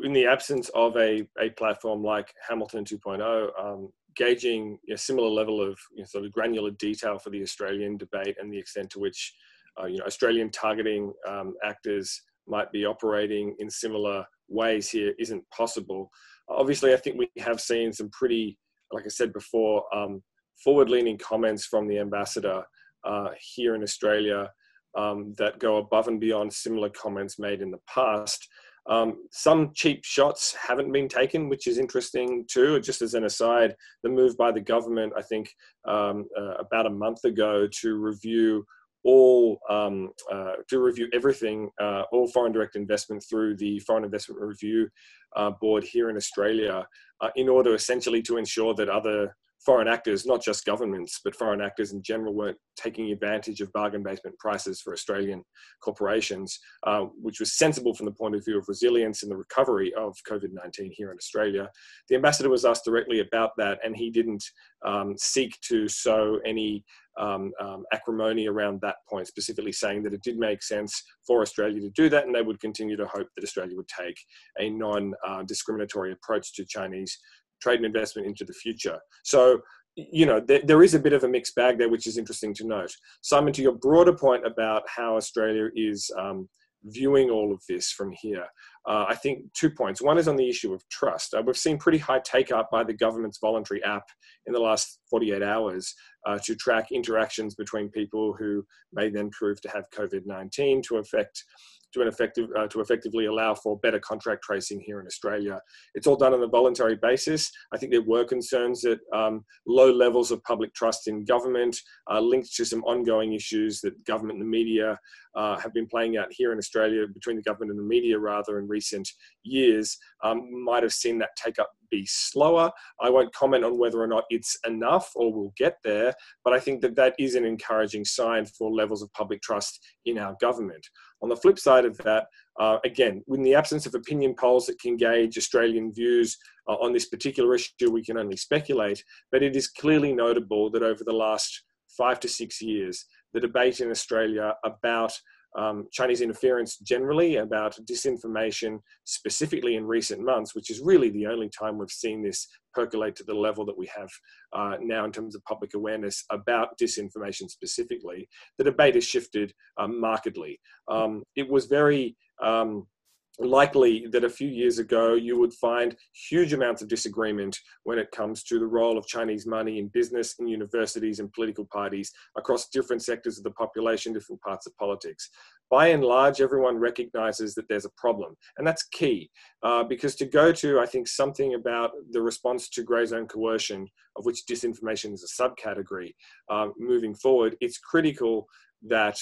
in the absence of a, a platform like Hamilton 2.0, um, gauging a similar level of you know, sort of granular detail for the Australian debate and the extent to which uh, you know Australian targeting um, actors might be operating in similar ways here isn't possible. Obviously, I think we have seen some pretty, like I said before, um, forward-leaning comments from the ambassador uh, here in Australia um, that go above and beyond similar comments made in the past. Um, some cheap shots haven't been taken, which is interesting too. Just as an aside, the move by the government, I think, um, uh, about a month ago to review all um, uh, to review everything, uh, all foreign direct investment through the Foreign Investment Review uh, Board here in Australia, uh, in order essentially to ensure that other foreign actors, not just governments, but foreign actors in general, weren't taking advantage of bargain basement prices for Australian corporations, uh, which was sensible from the point of view of resilience and the recovery of COVID 19 here in Australia. The ambassador was asked directly about that, and he didn't um, seek to sow any um, um, acrimony around that point, specifically saying that it did make sense for Australia to do that, and they would continue to hope that Australia would take a non uh, discriminatory approach to Chinese trade and investment into the future. So, you know, there, there is a bit of a mixed bag there, which is interesting to note. Simon, to your broader point about how Australia is um, viewing all of this from here, uh, I think two points. One is on the issue of trust. Uh, we've seen pretty high take up by the government's voluntary app in the last 48 hours uh, to track interactions between people who may then prove to have COVID 19 to affect to an effective uh, to effectively allow for better contract tracing here in Australia. It's all done on a voluntary basis. I think there were concerns that um, low levels of public trust in government are linked to some ongoing issues that government and the media uh, have been playing out here in Australia between the government and the media rather in recent years um, might have seen that take up be slower. I won't comment on whether or not it's enough or we'll get there, but I think that that is an encouraging sign for levels of public trust in our government. On the flip side of that, uh, again, in the absence of opinion polls that can gauge Australian views uh, on this particular issue, we can only speculate. But it is clearly notable that over the last five to six years, the debate in Australia about um, Chinese interference generally, about disinformation specifically in recent months, which is really the only time we've seen this percolate to the level that we have uh, now in terms of public awareness about disinformation specifically, the debate has shifted um, markedly. Um, it was very um, likely that a few years ago you would find huge amounts of disagreement when it comes to the role of Chinese money in business, in universities, and political parties across different sectors of the population, different parts of politics. By and large, everyone recognizes that there's a problem, and that's key uh, because to go to, I think, something about the response to grey zone coercion, of which disinformation is a subcategory, uh, moving forward, it's critical that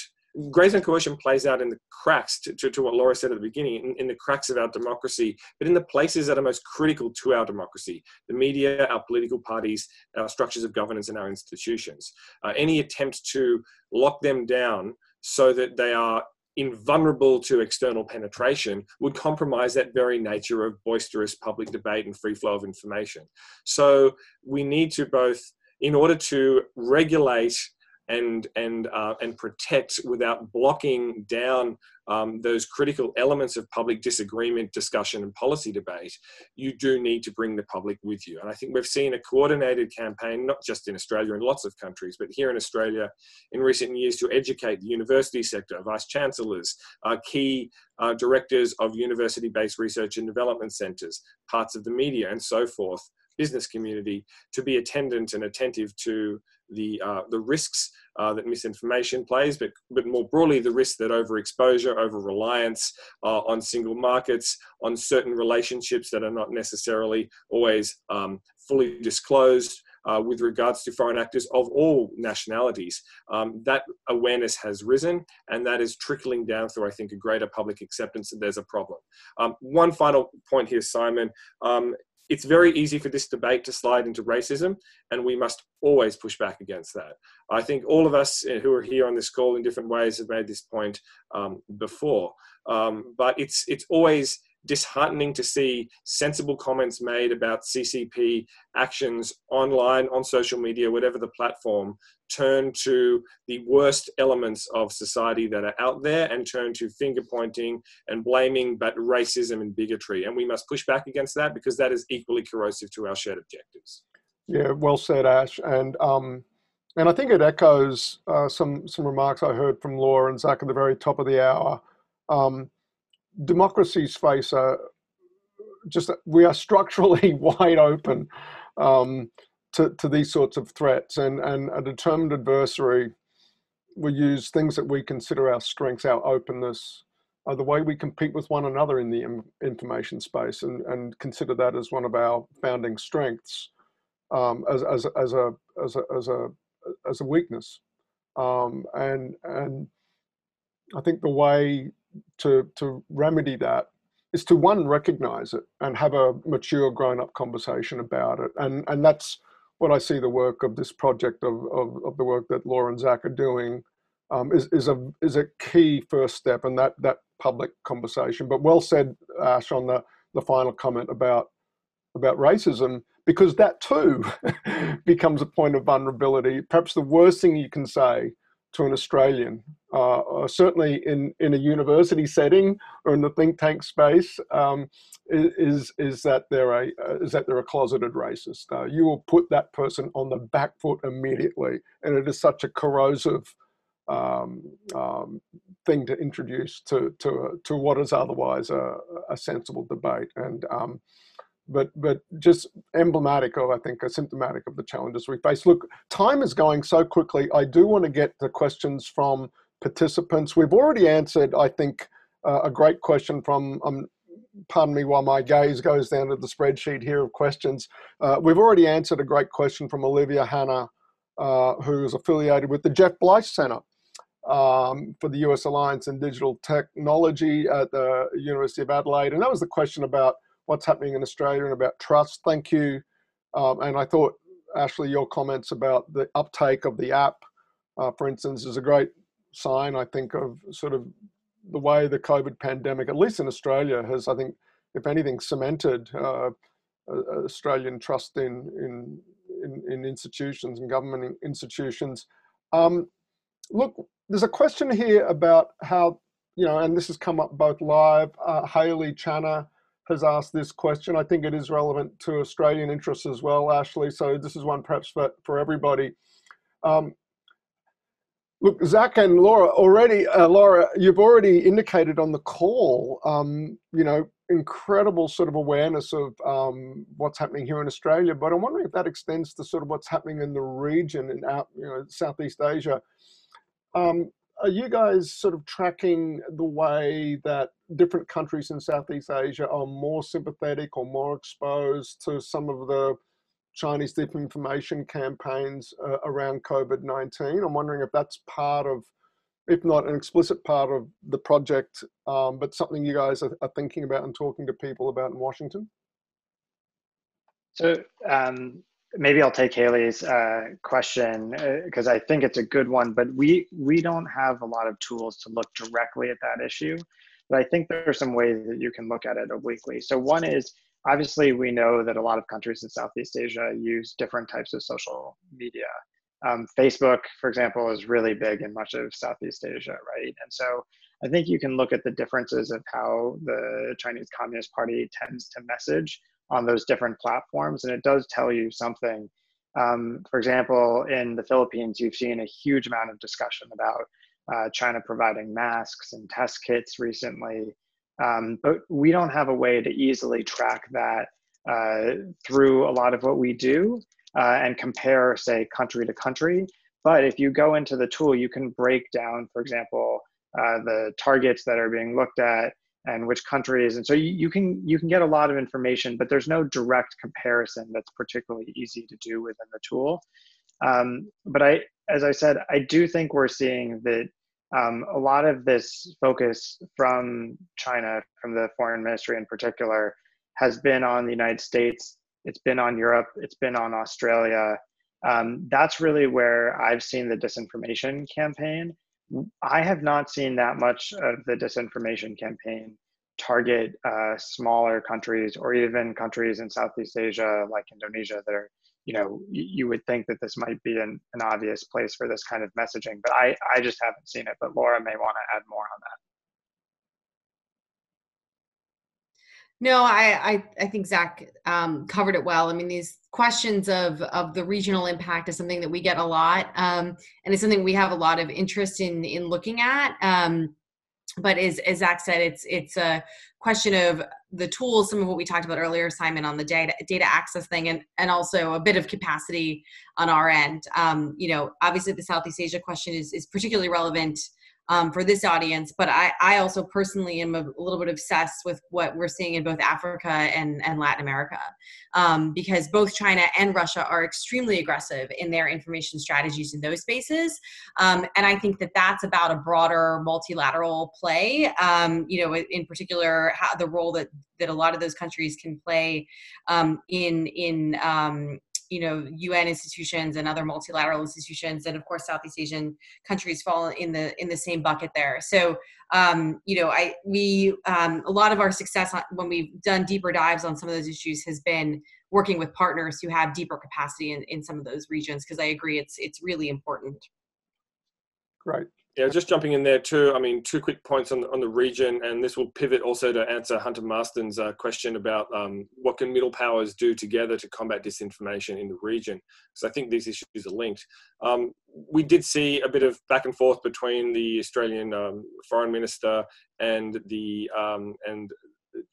grey zone coercion plays out in the cracks, to, to, to what Laura said at the beginning, in, in, the cracks of our democracy, but in the places that are most critical to our democracy the media, our political parties, our structures of governance, and our institutions. Uh, any attempt to lock them down so that they are invulnerable to external penetration would compromise that very nature of boisterous public debate and free flow of information. So we need to both, in order to regulate and and uh, and protect without blocking down um, those critical elements of public disagreement, discussion, and policy debate, you do need to bring the public with you. And I think we've seen a coordinated campaign, not just in Australia, in lots of countries, but here in Australia in recent years to educate the university sector, vice chancellors, uh, key uh, directors of university based research and development centres, parts of the media, and so forth business community to be attendant and attentive to the uh, the risks uh, that misinformation plays, but but more broadly the risk that overexposure, over reliance uh, on single markets, on certain relationships that are not necessarily always um, fully disclosed. Uh, with regards to foreign actors of all nationalities, um, that awareness has risen, and that is trickling down through, I think, a greater public acceptance that there's a problem. Um, one final point here, Simon. Um, it's very easy for this debate to slide into racism, and we must always push back against that. I think all of us uh, who are here on this call in different ways have made this point um, before, um, but it's it's always disheartening to see sensible comments made about CCP actions online, on social media, whatever the platform, turn to the worst elements of society that are out there and turn to finger pointing and blaming, but racism and bigotry. And we must push back against that because that is equally corrosive to our shared objectives. Yeah, well said, Ash. And um, and I think it echoes uh, some some remarks I heard from Laura and Zach at the very top of the hour. Um, democracies face a just we are structurally *laughs* wide open um, to, to these sorts of threats and, and a determined adversary will use things that we consider our strengths, our openness, uh, the way we compete with one another in the information space and, and consider that as one of our founding strengths um, as, as, as, a, as, a, as, a, as a weakness. Um, and, and I think the way to to remedy that is to one recognize it and have a mature grown up conversation about it and and that's what I see the work of this project of, of, of the work that Laura and Zach are doing um, is, is a is a key first step in that that public conversation. But well said, Ash, on the, the final comment about about racism, because that too *laughs* becomes a point of vulnerability. Perhaps the worst thing you can say to an Australian, uh, uh, certainly in, in a university setting or in the think tank space, um, is is that they're a uh, is that they're a closeted racist. Uh, you will put that person on the back foot immediately, and it is such a corrosive um, um, thing to introduce to to to what is otherwise a, a sensible debate. And um, but but just emblematic of I think symptomatic of the challenges we face. Look, time is going so quickly. I do want to get the questions from participants. We've already answered, I think, uh, a great question from. Um, pardon me while my gaze goes down to the spreadsheet here of questions. Uh, we've already answered a great question from Olivia Hanna, uh, who is affiliated with the Jeff Bleich Center um, for the US Alliance in Digital Technology at the University of Adelaide. And that was the question about what's happening in Australia and about trust. Thank you. Um, and I thought, Ashley, your comments about the uptake of the app, uh, for instance, is a great sign, I think, of sort of the way the COVID pandemic, at least in Australia, has, I think, if anything, cemented uh, Australian trust in, in, in, in, institutions and government institutions. Um, look, there's a question here about how you know, and this has come up both live. Uh, Hayley Channer has asked this question. I think it is relevant to Australian interests as well, Ashley. So this is one perhaps for, for everybody. Um, look, Zach and Laura already, uh, Laura, you've already indicated on the call, um, you know, incredible sort of awareness of um, what's happening here in Australia. But I'm wondering if that extends to sort of what's happening in the region in out, you know, Southeast Asia. Um, are you guys sort of tracking the way that different countries in Southeast Asia are more sympathetic or more exposed to some of the Chinese disinformation campaigns uh, around COVID 19? I'm wondering if that's part of, if not an explicit part of the project, um, but something you guys are, are, thinking about and talking to people about in Washington? So, um, maybe I'll take Hayley's uh, question because uh, I think it's a good one. But we we don't have a lot of tools to look directly at that issue. But I think there are some ways that you can look at it obliquely. So one is obviously we know that a lot of countries in Southeast Asia use different types of social media. Um, Facebook, for example, is really big in much of Southeast Asia, right? And so I think you can look at the differences of how the Chinese Communist Party tends to message on those different platforms. And it does tell you something. Um, for example, in the Philippines, you've seen a huge amount of discussion about uh, China providing masks and test kits recently. Um, but we don't have a way to easily track that uh, through a lot of what we do uh, and compare, say, country to country. But if you go into the tool, you can break down, for example, uh, the targets that are being looked at and which countries and so you, you can you can get a lot of information but there's no direct comparison that's particularly easy to do within the tool. Um, but i as i said i do think we're seeing that um, a lot of this focus from china from the foreign ministry in particular has been on the united states it's been on europe it's been on australia. Um, that's really where i've seen the disinformation campaign I have not seen that much of the disinformation campaign target uh, smaller countries or even countries in Southeast Asia like Indonesia that are, you know, you would think that this might be an, an obvious place for this kind of messaging, but I, I just haven't seen it. But Laura may want to add more on that. No, I, I, I think Zach um, covered it well. I mean, these questions of of the regional impact is something that we get a lot, um, and it's something we have a lot of interest in in looking at. Um, but as, as Zach said, it's it's a question of the tools, some of what we talked about earlier, Simon, on the data data access thing, and and also a bit of capacity on our end. Um, you know, obviously the Southeast Asia question is is particularly relevant um, for this audience. But I, I also personally am a little bit obsessed with what we're seeing in both Africa and, and Latin America, um, because both China and Russia are extremely aggressive in their information strategies in those spaces. Um, and I think that that's about a broader multilateral play. Um, you know, in particular, how, the role that that a lot of those countries can play um, in in um, you know UN institutions and other multilateral institutions, and of course Southeast Asian countries fall in the in the same bucket there. So um, you know, I we um, a lot of our success when we've done deeper dives on some of those issues has been working with partners who have deeper capacity in, in some of those regions because I agree it's it's really important. Great. Yeah, just jumping in there too. I mean, two quick points on on the region, and this will pivot also to answer Hunter Marston's uh, question about um, what can middle powers do together to combat disinformation in the region. So I think these issues are linked. Um, we did see a bit of back and forth between the Australian um, foreign minister and the um, and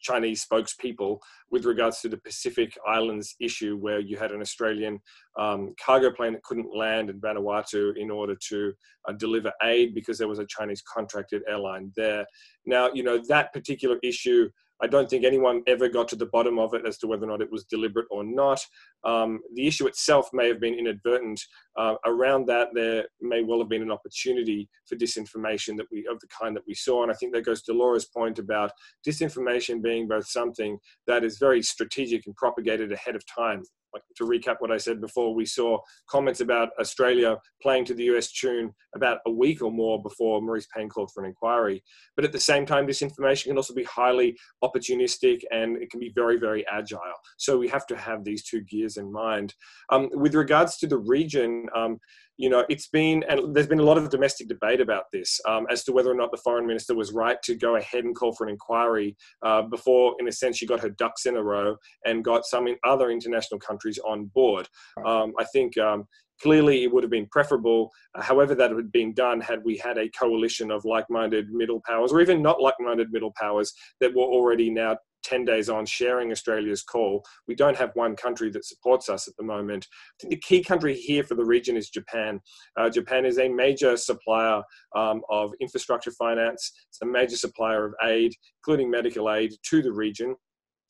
Chinese spokespeople with regards to the Pacific Islands issue, where you had an Australian um, cargo plane that couldn't land in Vanuatu in order to uh, deliver aid because there was a Chinese contracted airline there. Now, you know, that particular issue I don't think anyone ever got to the bottom of it as to whether or not it was deliberate or not. Um, the issue itself may have been inadvertent. Uh, around that, there may well have been an opportunity for disinformation that we of the kind that we saw. And I think that goes to Laura's point about disinformation being both something that is very strategic and propagated ahead of time like to recap what I said before, we saw comments about Australia playing to the US tune about a week or more before Marise Payne called for an inquiry. But at the same time, this information can also be highly opportunistic and it can be very, very agile. So we have to have these two gears in mind. Um, with regards to the region, Um, you know, it's been, and there's been a lot of domestic debate about this um, as to whether or not the foreign minister was right to go ahead and call for an inquiry uh, before, in a sense, she got her ducks in a row and got some other international countries on board. Um, I think um, clearly it would have been preferable, uh, however that had been done, had we had a coalition of like-minded middle powers, or even not like-minded middle powers that were already now 10 days on sharing Australia's call. We don't have one country that supports us at the moment. I think the key country here for the region is Japan. Uh, Japan is a major supplier um, of infrastructure finance, it's a major supplier of aid, including medical aid, to the region.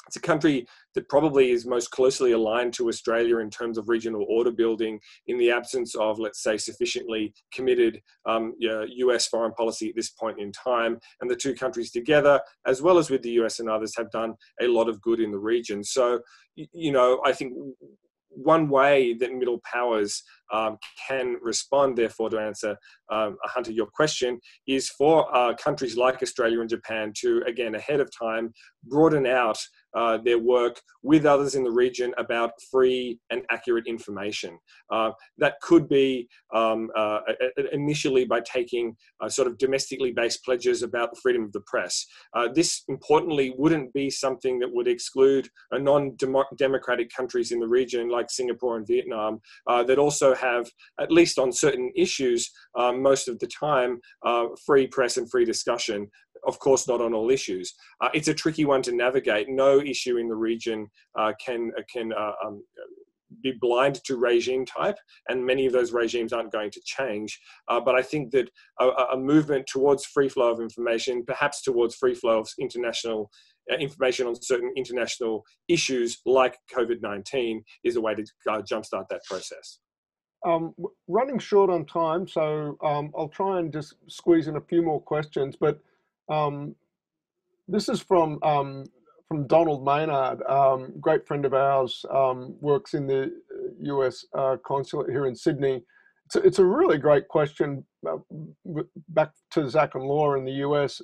It's a country that probably is most closely aligned to Australia in terms of regional order building in the absence of, let's say, sufficiently committed um, US foreign policy at this point in time. And the two countries together, as well as with the US and others, have done a lot of good in the region. So, you know, I think one way that middle powers um, can respond, therefore, to answer um, Hunter your question, is for uh, countries like Australia and Japan to, again, ahead of time, broaden out uh, their work with others in the region about free and accurate information. Uh, that could be um, uh, initially by taking uh, sort of domestically based pledges about the freedom of the press. Uh, this, importantly, wouldn't be something that would exclude non democratic countries in the region like Singapore and Vietnam that also have, at least on certain issues, most of the time, free press and free discussion of course not on all issues. Uh, it's a tricky one to navigate. No issue in the region uh, can uh, can uh, um, be blind to regime type, and many of those regimes aren't going to change. Uh, but I think that a, a, movement towards free flow of information, perhaps towards free flow of international uh, information on certain international issues like COVID 19, is a way to jumpstart that process. Um, running short on time, so um, I'll try and just squeeze in a few more questions. But um, this is from um, from Donald Maynard, um, great friend of ours, um, works in the U.S. Uh, consulate here in Sydney. It's a, it's a really great question uh, back to Zach and Laura in the U.S.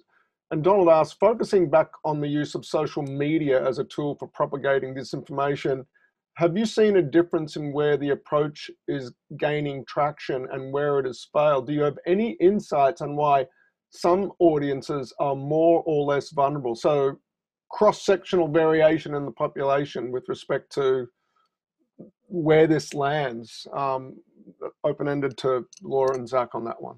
And Donald asks, focusing back on the use of social media as a tool for propagating disinformation, have you seen a difference in where the approach is gaining traction and where it has failed? Do you have any insights on why some audiences are more or less vulnerable. So cross-sectional variation in the population with respect to where this lands. Um, open-ended to Laura and Zach on that one.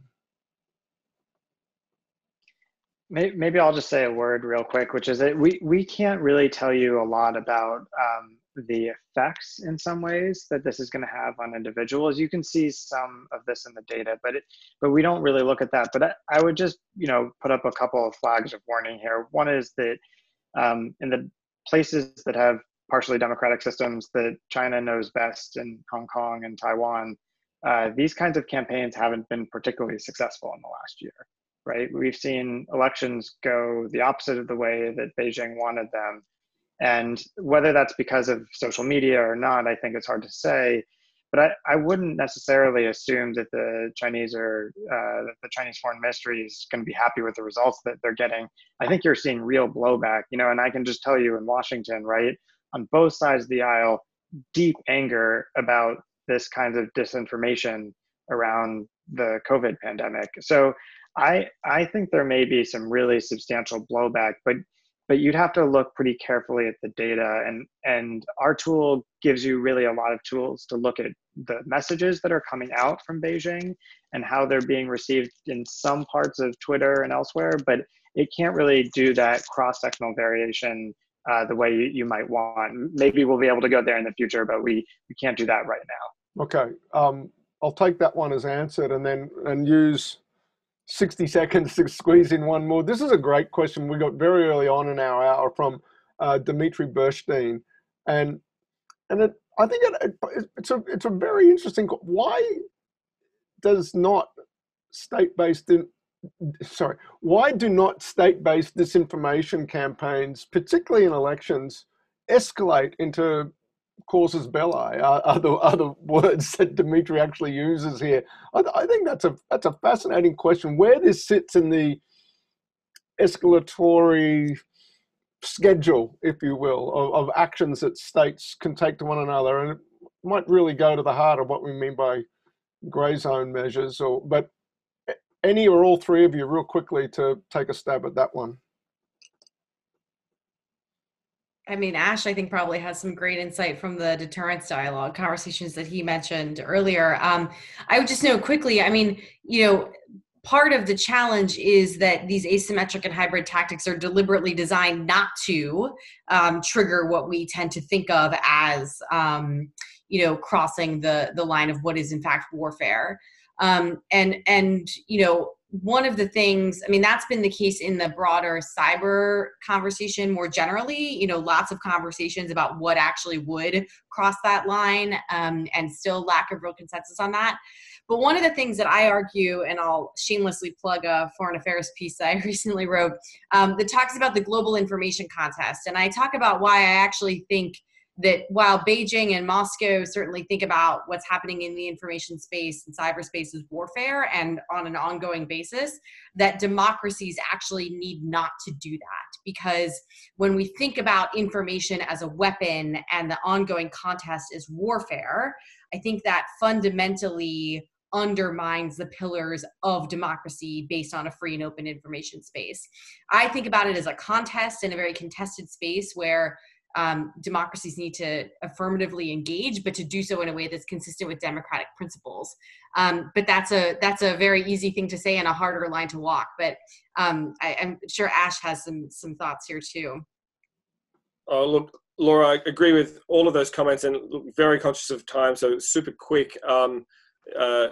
Maybe I'll just say a word real quick, which is that we, we can't really tell you a lot about um, the effects in some ways that this is going to have on individuals. You can see some of this in the data, but it, but we don't really look at that. But I, I, would just you know put up a couple of flags of warning here. One is that um, in the places that have partially democratic systems that China knows best in Hong Kong and Taiwan, uh, these kinds of campaigns haven't been particularly successful in the last year. Right? We've seen elections go the opposite of the way that Beijing wanted them and whether that's because of social media or not, I think it's hard to say. But I, I wouldn't necessarily assume that the Chinese are uh, that the Chinese foreign ministry is going to be happy with the results that they're getting. I think you're seeing real blowback, you know, and I can just tell you in Washington, right, on both sides of the aisle, deep anger about this kind of disinformation around the COVID pandemic. So I I think there may be some really substantial blowback, but but you'd have to look pretty carefully at the data and and our tool gives you really a lot of tools to look at the messages that are coming out from beijing and how they're being received in some parts of twitter and elsewhere but it can't really do that cross-sectional variation uh, the way you, you might want. Maybe we'll be able to go there in the future but we we can't do that right now. Okay um, i'll take that one as answered and then and use 60 seconds to squeeze in one more. This is a great question we got very early on in our hour from uh, Dimitri Burstein. And and it, I think it, it, it's a it's a very interesting. Why does not state-based in, sorry why do not state-based disinformation campaigns, particularly in elections, escalate into casus belli are, are, the, are the words that Dimitri actually uses here. I, I, think that's a that's a fascinating question. Where this sits in the escalatory schedule, if you will, of, of actions that states can take to one another, and it might really go to the heart of what we mean by grey zone measures, or but any or all three of you, real quickly, to take a stab at that one. I mean, Ash, I think probably has some great insight from the deterrence dialogue conversations that he mentioned earlier. Um, I would just note quickly, I mean, you know, part of the challenge is that these asymmetric and hybrid tactics are deliberately designed not to um, trigger what we tend to think of as, um, you know, crossing the the line of what is in fact warfare. Um, and and you know, one of the things i mean that's been the case in the broader cyber conversation more generally you know lots of conversations about what actually would cross that line um, and still lack of real consensus on that. But one of the things that i argue and i'll shamelessly plug a foreign affairs piece i *laughs* recently wrote um, that talks about the global information contest. And i talk about why i actually think that while Beijing and Moscow certainly think about what's happening in the information space and cyberspace as warfare and on an ongoing basis, that democracies actually need not to do that. Because when we think about information as a weapon and the ongoing contest is warfare, I think that fundamentally undermines the pillars of democracy based on a free and open information space. I think about it as a contest in a very contested space where um, democracies need to affirmatively engage, but to do so in a way that's consistent with democratic principles. Um, but that's a that's a very easy thing to say and a harder line to walk. But um, I, am sure Ash has some some thoughts here too. Oh, look, Laura, I agree with all of those comments and look, very conscious of time, so super quick. Um, uh,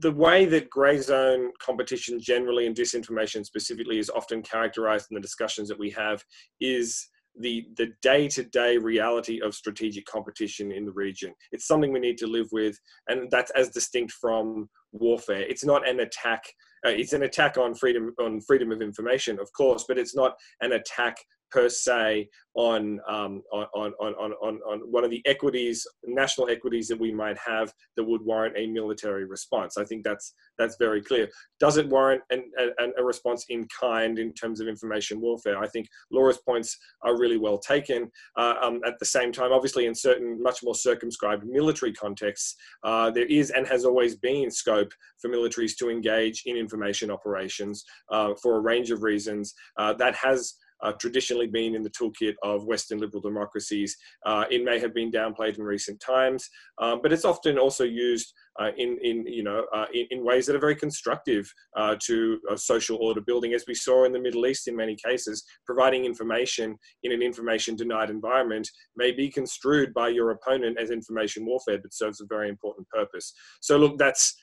the way that grey zone competition generally and disinformation specifically is often characterized in the discussions that we have is the the day-to-day reality of strategic competition in the region. It's something we need to live with and that's as distinct from warfare. It's not an attack uh, it's an attack on freedom on freedom of information of course but it's not an attack per se on, um, on, on, on, on, on one of the equities, national equities that we might have that would warrant a military response. I think that's, that's very clear. Does it warrant an, an, a response in kind in terms of information warfare? I think Laura's points are really well taken. Uh, um, at the same time, obviously in certain much more circumscribed military contexts, uh, there is and has always been scope for militaries to engage in information operations uh, for a range of reasons. Uh, that has uh, traditionally been in the toolkit of Western liberal democracies. Uh, it may have been downplayed in recent times, um, but it's often also used uh, in, in, you know, uh, in, in, ways that are very constructive uh, to social order building, as we saw in the Middle East in many cases. Providing information in an information denied environment may be construed by your opponent as information warfare, but serves a very important purpose. So look, that's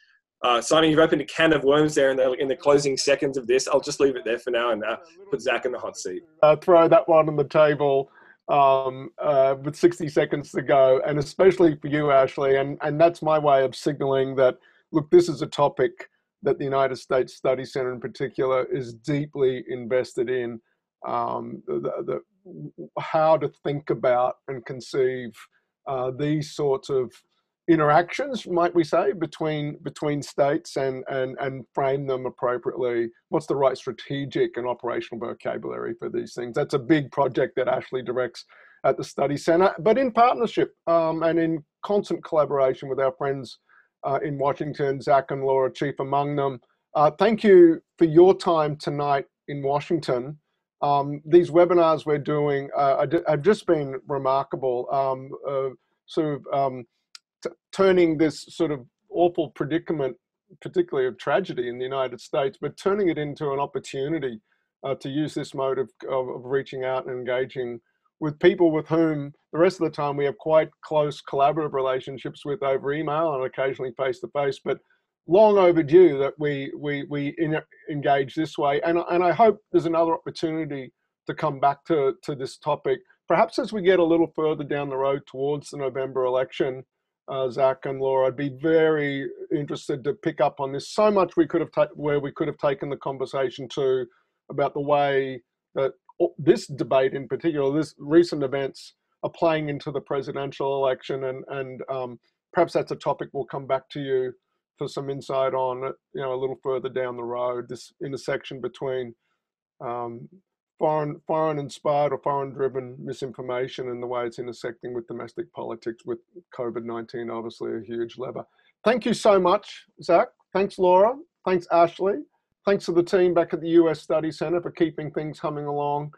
uh, Simon, you've opened a can of worms there in the, in the closing seconds of this. I'll just leave it there for now and uh, put Zach in the hot seat. Uh, throw that one on the table um, uh, with 60 seconds to go, and especially for you, Ashley. And, and that's my way of signaling that, look, this is a topic that the United States Study Center in particular is deeply invested in. Um, the, the, how to think about and conceive uh, these sorts of interactions, might we say, between between states and and and frame them appropriately. What's the right strategic and operational vocabulary for these things? That's a big project that Ashley directs at the study center, but in partnership um, and in constant collaboration with our friends uh, in Washington, Zach and Laura, chief among them. Uh, thank you for your time tonight in Washington. Um, these webinars we're doing uh, have just been remarkable. Um, uh, sort of um, turning this sort of awful predicament, particularly of tragedy in the United States, but turning it into an opportunity uh, to use this mode of, of, of, reaching out and engaging with people with whom the rest of the time we have quite close collaborative relationships with over email and occasionally face to face, but long overdue that we we we in, engage this way. And and I hope there's another opportunity to come back to to this topic, perhaps as we get a little further down the road towards the November election uh, Zach and Laura. I'd be very interested to pick up on this. So much we could have ta- where we could have taken the conversation to about the way that this debate in particular, this recent events are playing into the presidential election, and and um, perhaps that's a topic we'll come back to you for some insight on. You know, a little further down the road, this intersection between um, foreign foreign inspired or foreign driven misinformation and the way it's intersecting with domestic politics with COVID-19 obviously a huge lever. Thank you so much, Zach. Thanks, Laura. Thanks, Ashley. Thanks to the team back at the US Study Center for keeping things humming along.